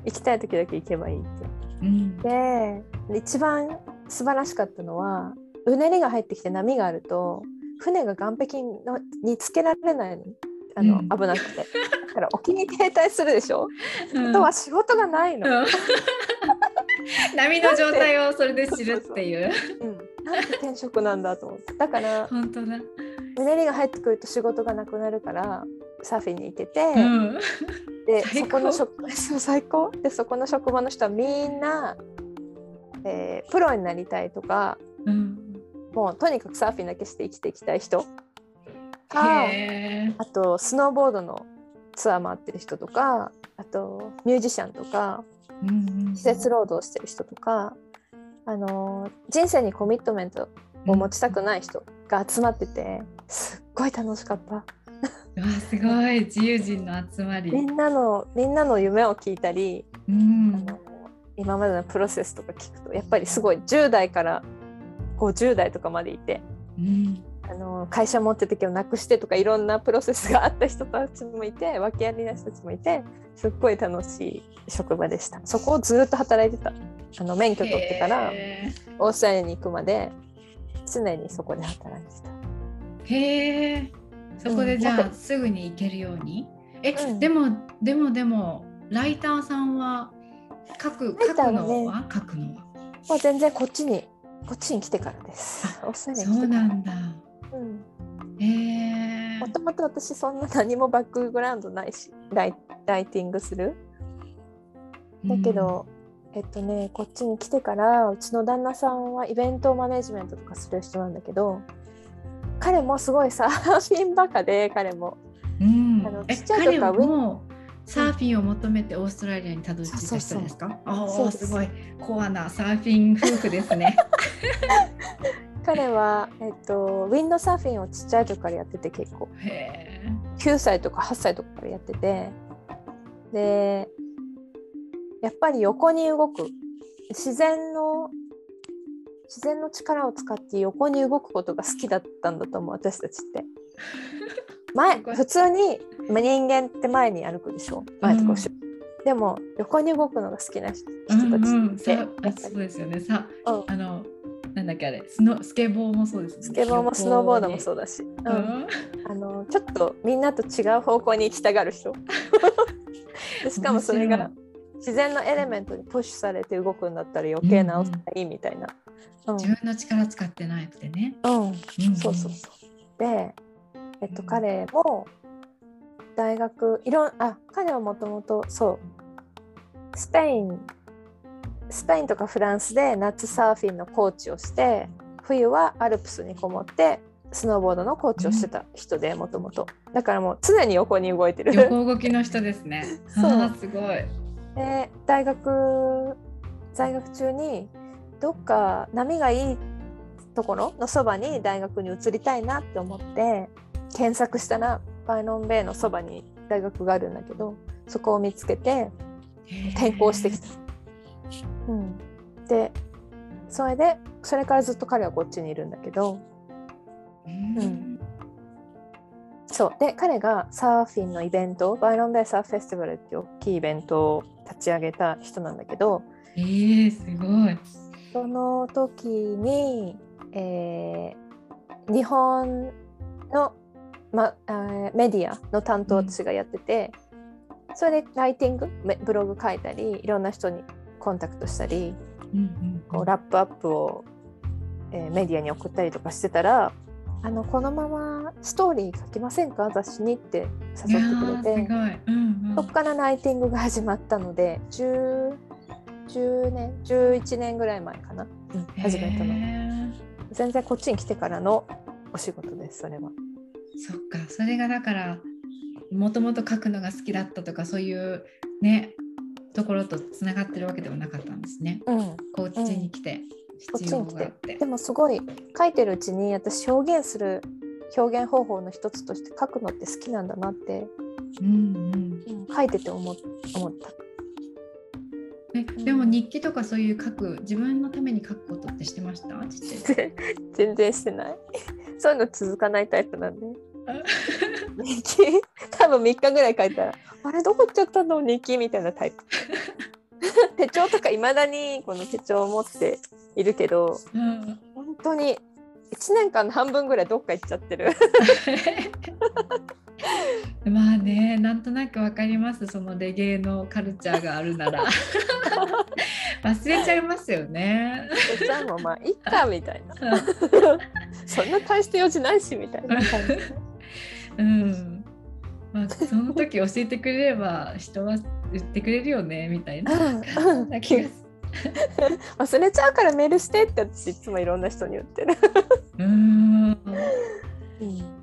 行きたい時だけ行けばいいって。うん、で一番素晴らしかったのはうねりが入ってきて波があると船が岸壁のにつけられないの。あの、危なくて。だから沖に停滞するでしょ、うん、あとは仕事がないの。波の状態をそれで知るっていう。うん、なんて転職なんだと思って。だから本当だ。うねりが入ってくると仕事がなくなるからサーフィンに行ってて、うん、でそこの職 そう最高。でそこの職場の人はみんな、えー、プロになりたいとか、うん、もうとにかくサーフィンだけして生きていきたい人。かあとスノーボードのツアー回ってる人とかあとミュージシャンとか、うんうん、施設労働してる人とか、あの人生にコミットメントを持ちたくない人が集まってて、すっごい楽しかった。わすごい。自由人の集まり。みんなのみんなの夢を聞いたり、うん、あの今までのプロセスとか聞くとやっぱりすごい。10代から50代とかまでいて、うん、あの会社持ってた時をなくしてとかいろんなプロセスがあった人たちもいて訳ありな人たちもいてすっごい楽しい職場でした。そこをずっと働いてた。あの免許取ってからオー。ストラリアに行くまで常にそこで働いてた。へえそこでじゃあ、うん、すぐに行けるように？え、うん、でもでもでもライターさんは書く書くのは、ね、書くのは？もう全然こっちにこっちに来てからです。そうなんだ。うん。へえ。もともと私そんな何もバックグラウンドないしライライティングする。だけど、えっとねこっちに来てからうちの旦那さんはイベントマネジメントとかする人なんだけど彼もすごいサーフィンバカで彼も。うん、あのちっちゃい時からもサーフィンを求めてオーストラリアにたどり着いた人ですか？ああす。ごいコアなサーフィン夫婦ですね。彼は、えっと、ウィンドサーフィンをちっちゃい時からやってて結構。9歳とか8歳とかからやってて。でやっぱり横に動く。自然の自然の力を使って横に動くことが好きだったんだと思う私たちって。前普通にまあ人間って前に歩くでしょ？前とか後ろ、でも横に動くのが好きな人たちうんうんって、さやっぱりそうですよね。さ、うんあのなんだっけあれスノスケボーもそうですね。スケボーもスノーボードもそうだし、う。うんん、あのちょっとみんなと違う方向に行きたがる人 でしかもそれが自然のエレメントにプッシュされて動くんだったら余計なおさがいいみたいな。うん自分の力使ってなくてね。うんうんそうそうそう。で、えっと、彼も大学いろんあ彼はもともとそうスペインスペインとかフランスで夏サーフィンのコーチをして冬はアルプスにこもってスノーボードのコーチをしてた人でもともとだからもう常に横に動いてる。横動きの人ですね。そうすごい。で大学在学中にどっか波がいいところのそばに大学に移りたいなって思って検索したらバイロンベイのそばに大学があるんだけどそこを見つけて転校してきた。うん、でそれでそれからずっと彼はこっちにいるんだけどうん。うんそうで彼がサーフィンのイベントバイロンベイサーフェスティバルっていう大きいイベントを立ち上げた人なんだけどえー、すごい。その時に、えー日本の、まあーメディアの担当を私がやってて、それでライティングめブログ書いたりいろんな人にコンタクトしたりうんうんこうラップアップを、えーメディアに送ったりとかしてたらあのこのままストーリー書きませんか？雑誌にって誘ってくれて。うんうんそこからライティングが始まったので 10, 10年11年ぐらい前かな、うん始めたの。全然こっちに来てからのお仕事ですそれは。そっかそれがだからもともと書くのが好きだったとかそういうねところとつながってるわけではなかったんですね。うん、こっちに来てこっ必要ちに来てがあって。でもすごい書いてるうちに私表現する表現方法の一つとして書くのって好きなんだなって、うんうんうん書いてて思っ思った。えでも日記とかそういう書く自分のために書くことってしてました？全然してない。そういうの続かないタイプなんで。日記？多分3日ぐらい書いたらあれどこ行っちゃったの？日記みたいなタイプ。手帳とかいまだにこの手帳を持っているけどうん。本当に1年間の半分ぐらいどっか行っちゃってる。まあねなんとなくわかりますそのレゲエのカルチャーがあるなら忘れちゃいますよね。じゃあもうまあいっかみたいな。そんな大して用事ないしみたいな感じ。うんまあ、その時教えてくれれば人は言ってくれるよねみたいな気がす 忘れちゃうからメールしてって私いつもいろんな人に言ってる。る。うーんうん、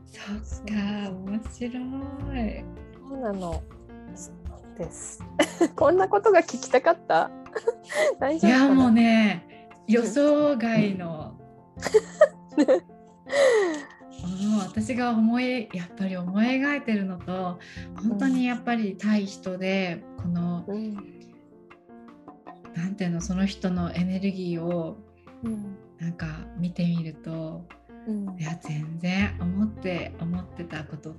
そっか面白い。そうなの。そうです。こんなことが聞きたかった？大い丈夫かな？やもうね予想外の。うん私が思いやっぱり思い描いてるのと本当にやっぱり対人でこのうんていうのその人のエネルギーをうんなんか見てみるとうん。いや全然思って思ってたこと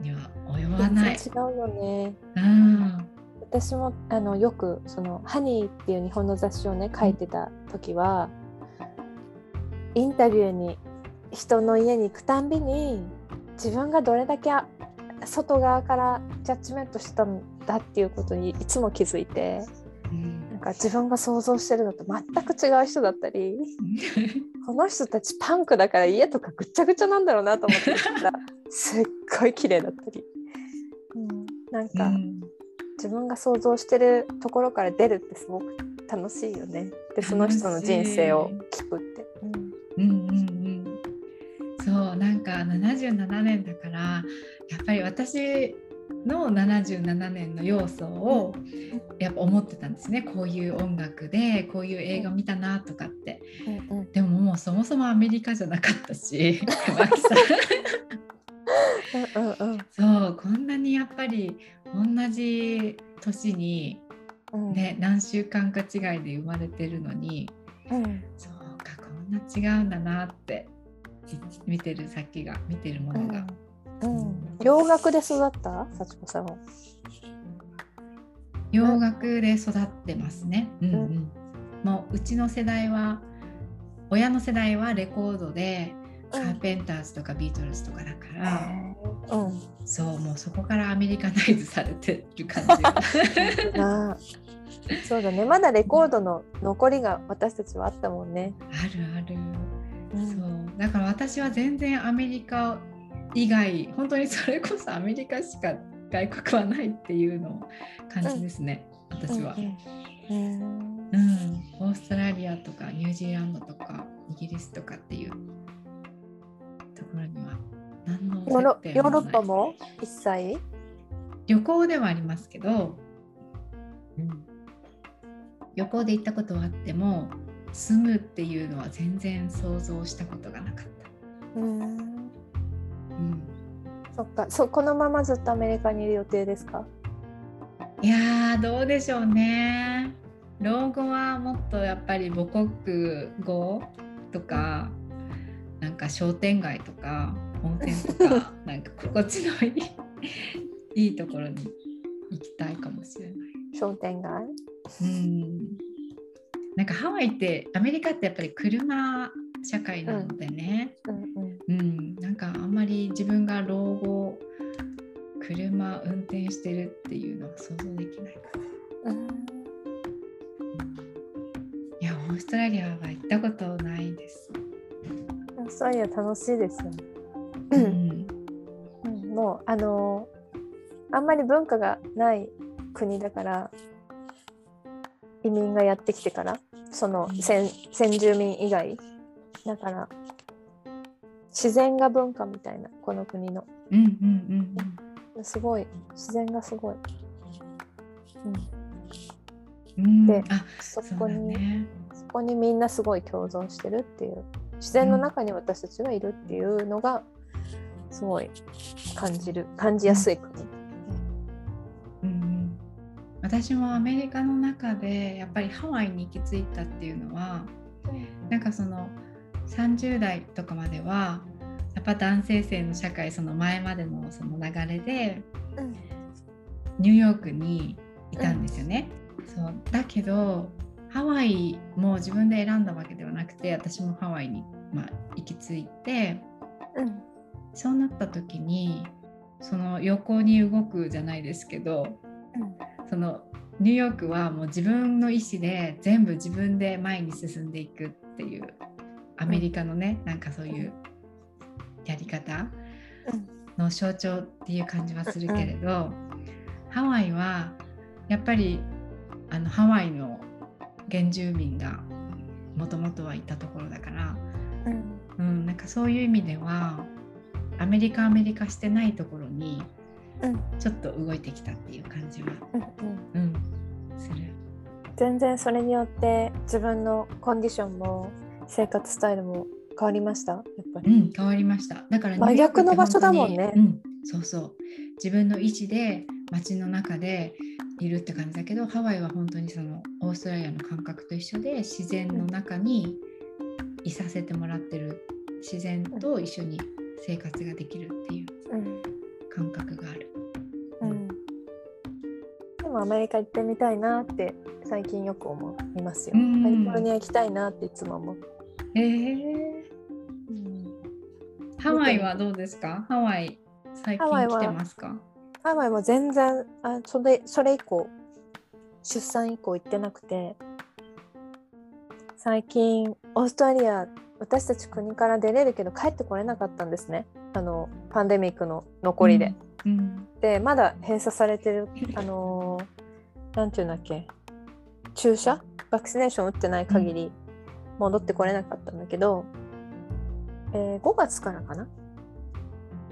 には及ばない。違うよね。うん。私もあのよくその「ハニー」っていう日本の雑誌をね書いてた時はインタビューに人の家に行くたんびに自分がどれだけあ外側からジャッジメントしてたんだっていうことにいつも気づいてか自分が想像してるのと全く違う人だったり この人たちパンクだから家とかぐっちゃぐちゃなんだろうなと思ってたらすっごい綺麗だったり、うん、なんか、うん。自分が想像してるところから出るってすごく楽しいよね。でその人の人生を聞くって。うん。うんうん、そうなんか77年だからやっぱり私の77年の要素をやっぱ思ってたんですね。こういう音楽でこういう映画見たなとかって。うんうん。でももうそもそもアメリカじゃなかったし そうこんなにやっぱり同じ年にうん。ね、何週間か違いで生まれてるのにうん。そうかこんな違うんだなって見てる先が見てるものが、うんうん。洋楽で育った？幸子さんは。洋楽で育ってますね。うんうん。うん。もううちの世代は親の世代はレコードでカーペンターズとかビートルズとかだから、うん。そうもうそこからアメリカナイズされてる感じ。あ そうだね。まだレコードの残りが私たちはあったもんね。あるある。うん。そう。だから私は全然アメリカ以外本当にそれこそアメリカしか外国はないっていうのを感じですね、私は。うんうんうん、オーストラリアとかニュージーランドとかイギリスとかっていうところには何のヨーロッパも一切？旅行ではありますけど、旅行で行ったことはあっても住むっていうのは全然想像したことがなかった。うんうんそっか。そこのままずっとアメリカにいる予定ですか？いやーどうでしょうね。老後はもっとやっぱり母国語とかなんか商店街とか温泉とか なんか心地のいい いいところに行きたいかもしれない。商店街？うん。なんかハワイってアメリカってやっぱり車社会なのでね、うん。うんうん。なんかあんまり自分が老後車運転してるっていうのは想像できないから。うんいや、オーストラリアは行ったことないです。オーストラリア楽しいですよね。ううんん、うんもうあのーあんまり文化がない国だから移民がやってきてからその先先住民以外だから自然が文化みたいなこの国の。うん、うん、うんすごい。自然がすごい、うん、うん、うん。であ、そこに、ね。そこにみんなすごい共存してるっていう。自然の中に私たちがいるっていうのがすごい感じる感じやすい国。うん。うん。私もアメリカの中でやっぱりハワイに行き着いたっていうのは、なんかその30代とかまではやっぱ男性性の社会その前までのその流れでうん。ニューヨークにいたんですよね。そう。だけどハワイも自分で選んだわけではなくて私もハワイに、まあ、行き着いてうん。そうなった時にその横に動くじゃないですけどそのニューヨークはもう自分の意思で全部自分で前に進んでいくっていうアメリカのね、なんかそういうやり方の象徴っていう感じはするけれど、ハワイはやっぱりあのハワイの原住民がもともとはいたところだから、うん。うん、なんかそういう意味ではアメリカアメリカしてないところにうん。ちょっと動いてきたっていう感じは、うんうん。うん、する。全然それによって自分のコンディションも生活スタイルも変わりました？やっぱり。うん、変わりました。だから真逆の場所だもんねうん、そうそう。自分の意思で街の中でいるって感じだけど、ハワイは本当にそのオーストラリアの感覚と一緒で自然の中にいさせてもらってる自然と一緒に生活ができるっていううん感覚がある。うん、でもアメリカ行ってみたいなって最近よく思いますよ。うんカリフォルニア行きたいなっていつも思う。えー、ハワイはどうですか？ハワイ最近来てますか？ハワイも全然あそれそれ以降出産以降行ってなくて最近オーストラリア私たち国から出れるけど帰ってこれなかったんですねあのパンデミックの残りで。うん。でまだ閉鎖されてるあのーなんていうんだっけ？注射？バクシネーション打ってない限り戻ってこれなかったんだけど、えー5月からかな？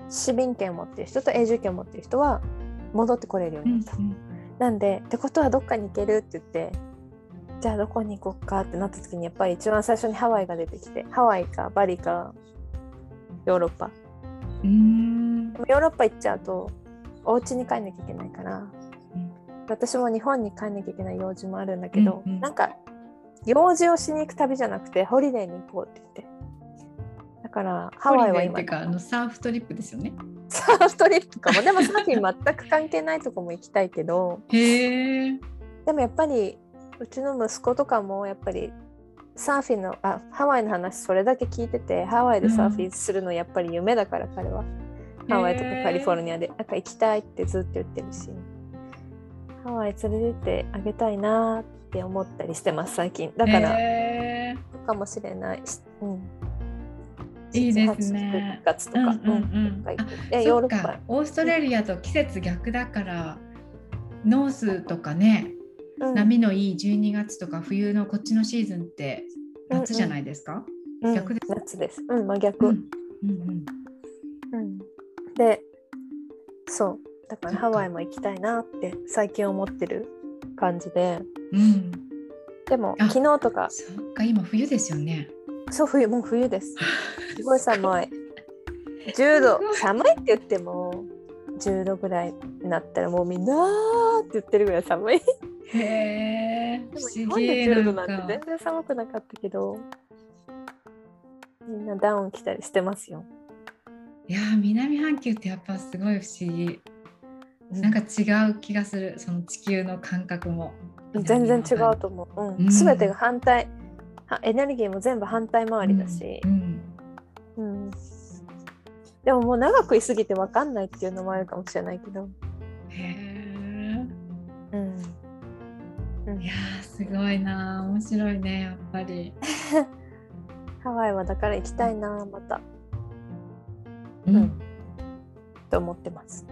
市民権を持ってる人と永住権を持ってる人は戻ってこれるよううんになった。なんでってことはどっかに行けるって言ってじゃあどこに行こうかってなった時にやっぱり一番最初にハワイが出てきてハワイかバリかヨーロッパ。うん。ヨーロッパ行っちゃうとお家に帰んなきゃいけないから、うん。私も日本に帰んなきゃいけない用事もあるんだけど、うんうん。なんか用事をしに行く旅じゃなくてホリデーに行こうって言って。だからハワイは今かあのサーフトリップですよね。サーフトリップかも。でもサーフィン全く関係ないとこも行きたいけど。へえ。でもやっぱりうちの息子とかもやっぱりサーフィンのあハワイの話それだけ聞いててハワイでサーフィンするのやっぱり夢だから彼は、ハワイとかカリフォルニアでなんか行きたいってずっと言ってるし。ハワイ連れてってあげたいなって思ったりしてます最近。だからへかもしれない。し、うん、いいですね。7 8 9月とか、ヨーロッパ。オーストラリアと季節逆だからノースとかね、うん。波のいい12月とか冬のこっちのシーズンって夏じゃないですか、うん逆です。夏です。うん真逆、うんうん。うん。でそう。だからハワイも行きたいなって最近思ってる感じで。うん。うんでもあ昨日とか。そっか今冬ですよね。そう冬もう冬です。すごい寒い。10度寒いって言っても10度ぐらいになったらもうみんなーって言ってるぐらい寒い。へえ日本で思議10度なんんて全然寒くなかったけどみんなダウン着たりしてますよ。いやー南半球ってやっぱすごい不思議なんか違う気がするその地球の感覚も。全然違うと思う、うん。うん。全てが反対。はエネルギーも全部反対回りだし、うん。うん。でももう長くいすぎて分かんないっていうのもあるかもしれないけど、へえうん。うん。いやーすごいなー。面白いねやっぱり。ハワイはだから行きたいなまた。うん、うん。と思ってます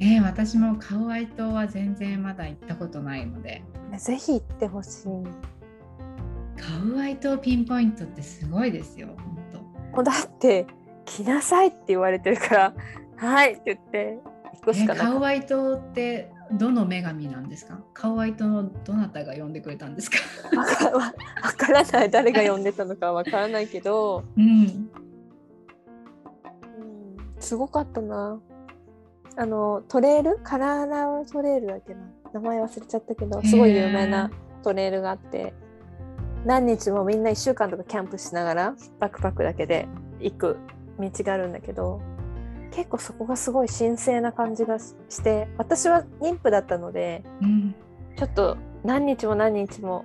ね私もカウアイ島は全然まだ行ったことないので。ぜひ行ってほしい。カウアイ島ピンポイントってすごいですよ本当。もうだって来なさいって言われてるから はいって言って行くしえかなかっカウアイ島ってどの女神なんですか？カウアイ島のどなたが呼んでくれたんですか？わからない。誰が呼んでたのかわからないけど、うん。うん、すごかったなあのトレイル？カラーラウトレイルだっけな？名前忘れちゃったけどすごい有名なトレイルがあって何日もみんな1週間とかキャンプしながらバックパックだけで行く道があるんだけど結構そこがすごい神聖な感じがしして私は妊婦だったのでうん。ちょっと何日も何日も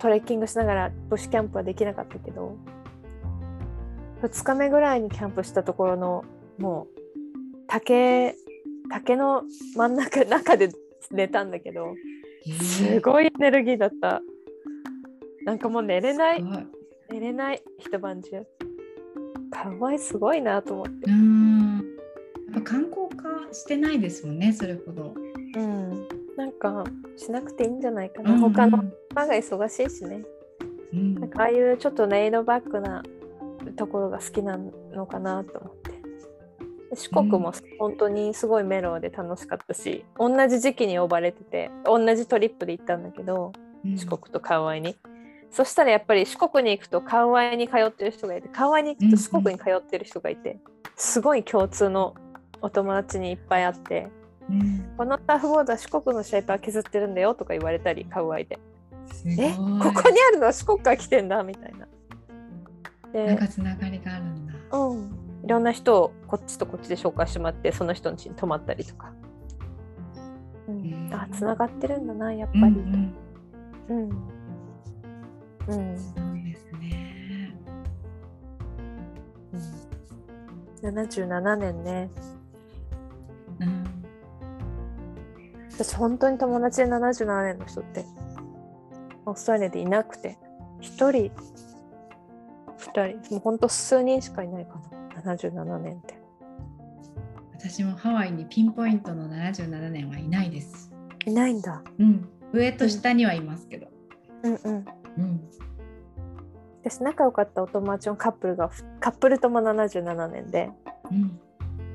トレッキングしながらブッシュキャンプはできなかったけど2日目ぐらいにキャンプしたところのもう竹竹の真ん中中で寝たんだけどすごいエネルギーだった。なんかもう寝れない。寝れない一晩中。かわいすごいなと思って。うん。やっぱ観光化してないですもんねそれほど、うん。なんかしなくていいんじゃないかな、うんうん。他の馬が忙しいしね。うん。なんかああいうちょっとレイドバックなところが好きなのかなと思って。で四国も本当にすごいメロウで楽しかったし、同じ時期に呼ばれてて同じトリップで行ったんだけどうん。四国とカウアイに、そしたらやっぱり四国に行くとカウアイに通ってる人がいてカウアイに行くと四国に通ってる人がいて、すごい共通のお友達にいっぱいあってうん。このサーフボードは四国のシェイパー削ってるんだよとか言われたりカウアイで。えここにあるのは四国から来てんだみたいな。でなんかつながりがあるんだ。うん、いろんな人をこっちとこっちで紹介してもらってその人の家に泊まったりとか、うん。うんあつながってるんだなやっうんぱり。うんうん、うん。そうですね。うん、77年ね。うん。私本当に友達で77年の人ってオーストラリアでいなくて1人2人もう本当数人しかいないかな77年って。私もハワイにピンポイントの77年はいないです。いないんだ。うん、上と下にはいますけど。うん。うん。うん、私仲良かったお友達のカップルがカップルとも77年でうん、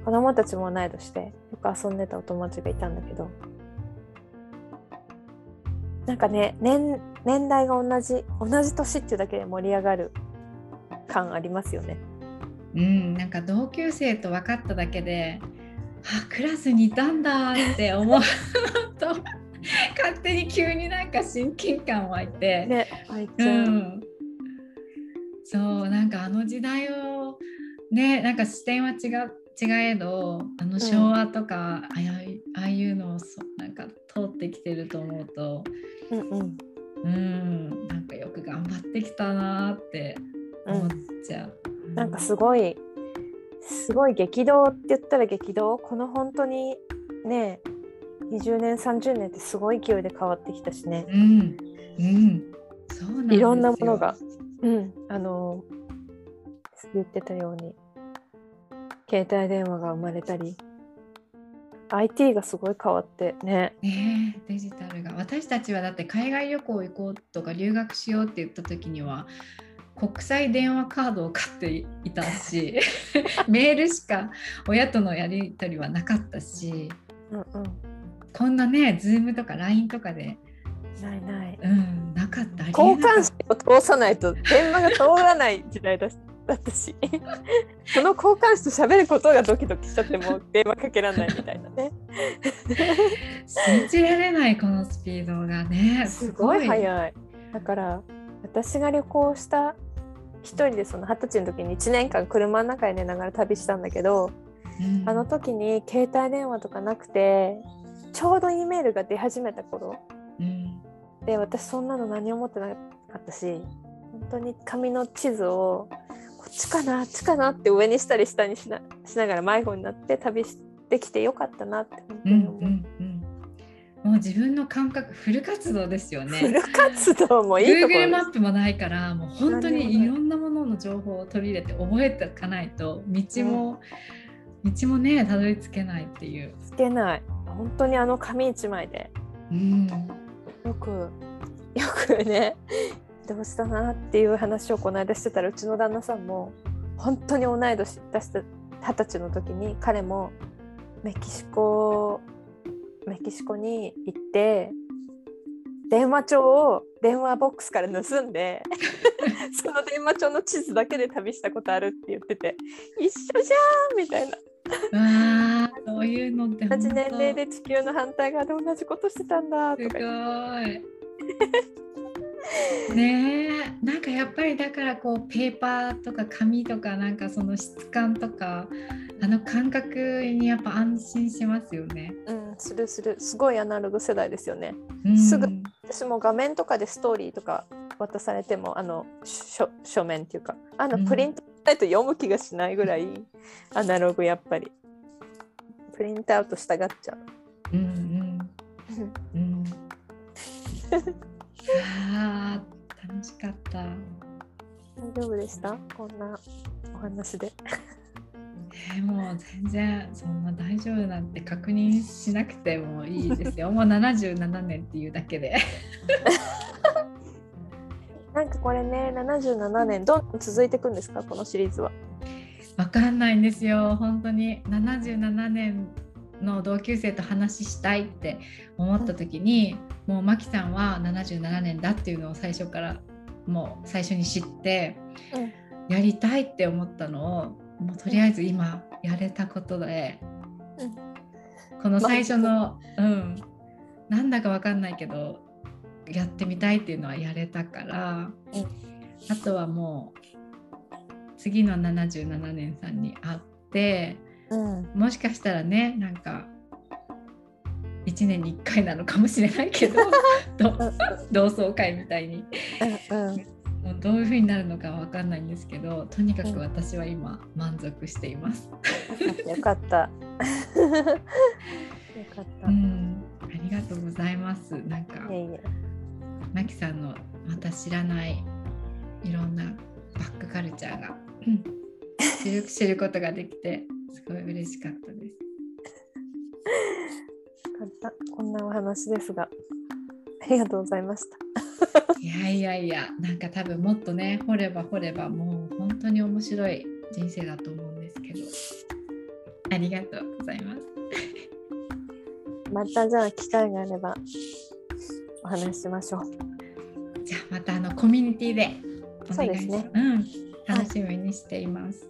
子供たちも同い年でよく遊んでたお友達がいたんだけど。なんかね年年代が同じ同じ年っていうだけで盛り上がる感ありますよね。うん、なんか同級生と分かっただけで、あ、クラスにいたんだって思う。と、勝手に急になんか親近感湧いて、ね愛うちゃん、ん、そうなんかあの時代をねなんか視点は違う違えどあの昭和とか、ああいうああいうのをそなんか通ってきてると思うとうんうん。うんなんかよく頑張ってきたなーって思っちゃう。なんかすごいすごい激動って言ったら激動？この本当にね20年30年ってすごい勢いで変わってきたしね。うん。うん。そうなんいろんなものが、うん、あの言ってたように携帯電話が生まれたり IT がすごい変わってね。ねえデジタルが。私たちはだって海外旅行行こうとか留学しようって言った時には国際電話カードを買っていたし メールしか親とのやり取りはなかったしうんうん。こんなね Zoom とか LINE とかで、ないない。うん、なかった。交換手を通さないと電話が通らない時代だしだったし。その交換手と喋ることがドキドキしちゃってもう 電話かけられないみたいなね。信じられないこのスピードがねすごい早い。だから私が旅行した一人でその二十歳の時に1年間車の中で寝ながら旅したんだけど、うん。あの時に携帯電話とかなくてちょうど E メールが出始めた頃。うん。で私そんなの何も持ってなかったし本当に紙の地図をこっちかなあっちかなって上にしたり下にしなしながら迷子になって旅してきてよかったなって本当うんに思う。うんうんもう自分の感覚フル活動ですよね。フル活動もいいところ Google でマップもないからもう本当何にいろんなものの情報を取り入れて覚えておかないと道も、道もねたどり着けないっていう。す。つけない本当にあの紙一枚でうん、よくよくねどうしたなっていう話をこの間してたらうちの旦那さんも本当に同い年出した二十歳の時に彼もメキシコメキシコに行って電話帳を電話ボックスから盗んで その電話帳の地図だけで旅したことあるって言ってて一緒じゃんみたいな。わあそういうのって同じ年齢で地球の反対側で同じことしてたんだとすかごい。ねえ。なんかやっぱりだからこうペーパーとか紙とかなんかその質感とかあの感覚にやっぱ安心しますよね。うんするする。すごいアナログ世代ですよね。うん。すぐ私も画面とかでストーリーとか渡されてもあの書書面っていうかあのうん。プリントしないと読む気がしないぐらいアナログやっぱり。プリントアウトしたがっちゃう。うんうん。うん。ああ楽しかった。大丈夫でした？こんなお話で。えーもう全然そんな大丈夫なんて確認しなくてもいいですよ。もう77年っていうだけで。なんかこれね77年どんどん続いていくんですか？このシリーズは。わかんないんですよ本当に77年の同級生と話したいって思った時に、もうマキさんは77年だっていうのを最初からもう最初に知って、やりたいって思ったのをもうとりあえず今やれたことで、この最初の、うん、なんだかわかんないけどやってみたいっていうのはやれたから、あとはもう次の77年さんに会ってうん。もしかしたらねなんか1年に1回なのかもしれないけどど 同窓会みたいにうんうんもうどういう風になるのかわかんないんですけどとにかく私は今満足しています。よかった。よかった。いうん、ありがとうございます。なんか。マキさんのまた知らないいろんなバックカルチャーがうん知る知ることができてすごい嬉しかったです。よかった。こんなお話ですが、ありがとうございました。いやいやいやなんか多分もっとね掘れば掘ればもう本当に面白い人生だと思うんですけどありがとうございます。またじゃあ機会があればお話ししましょう。じゃあまたあのコミュニティでお願いします。ねうん、楽しみにしています。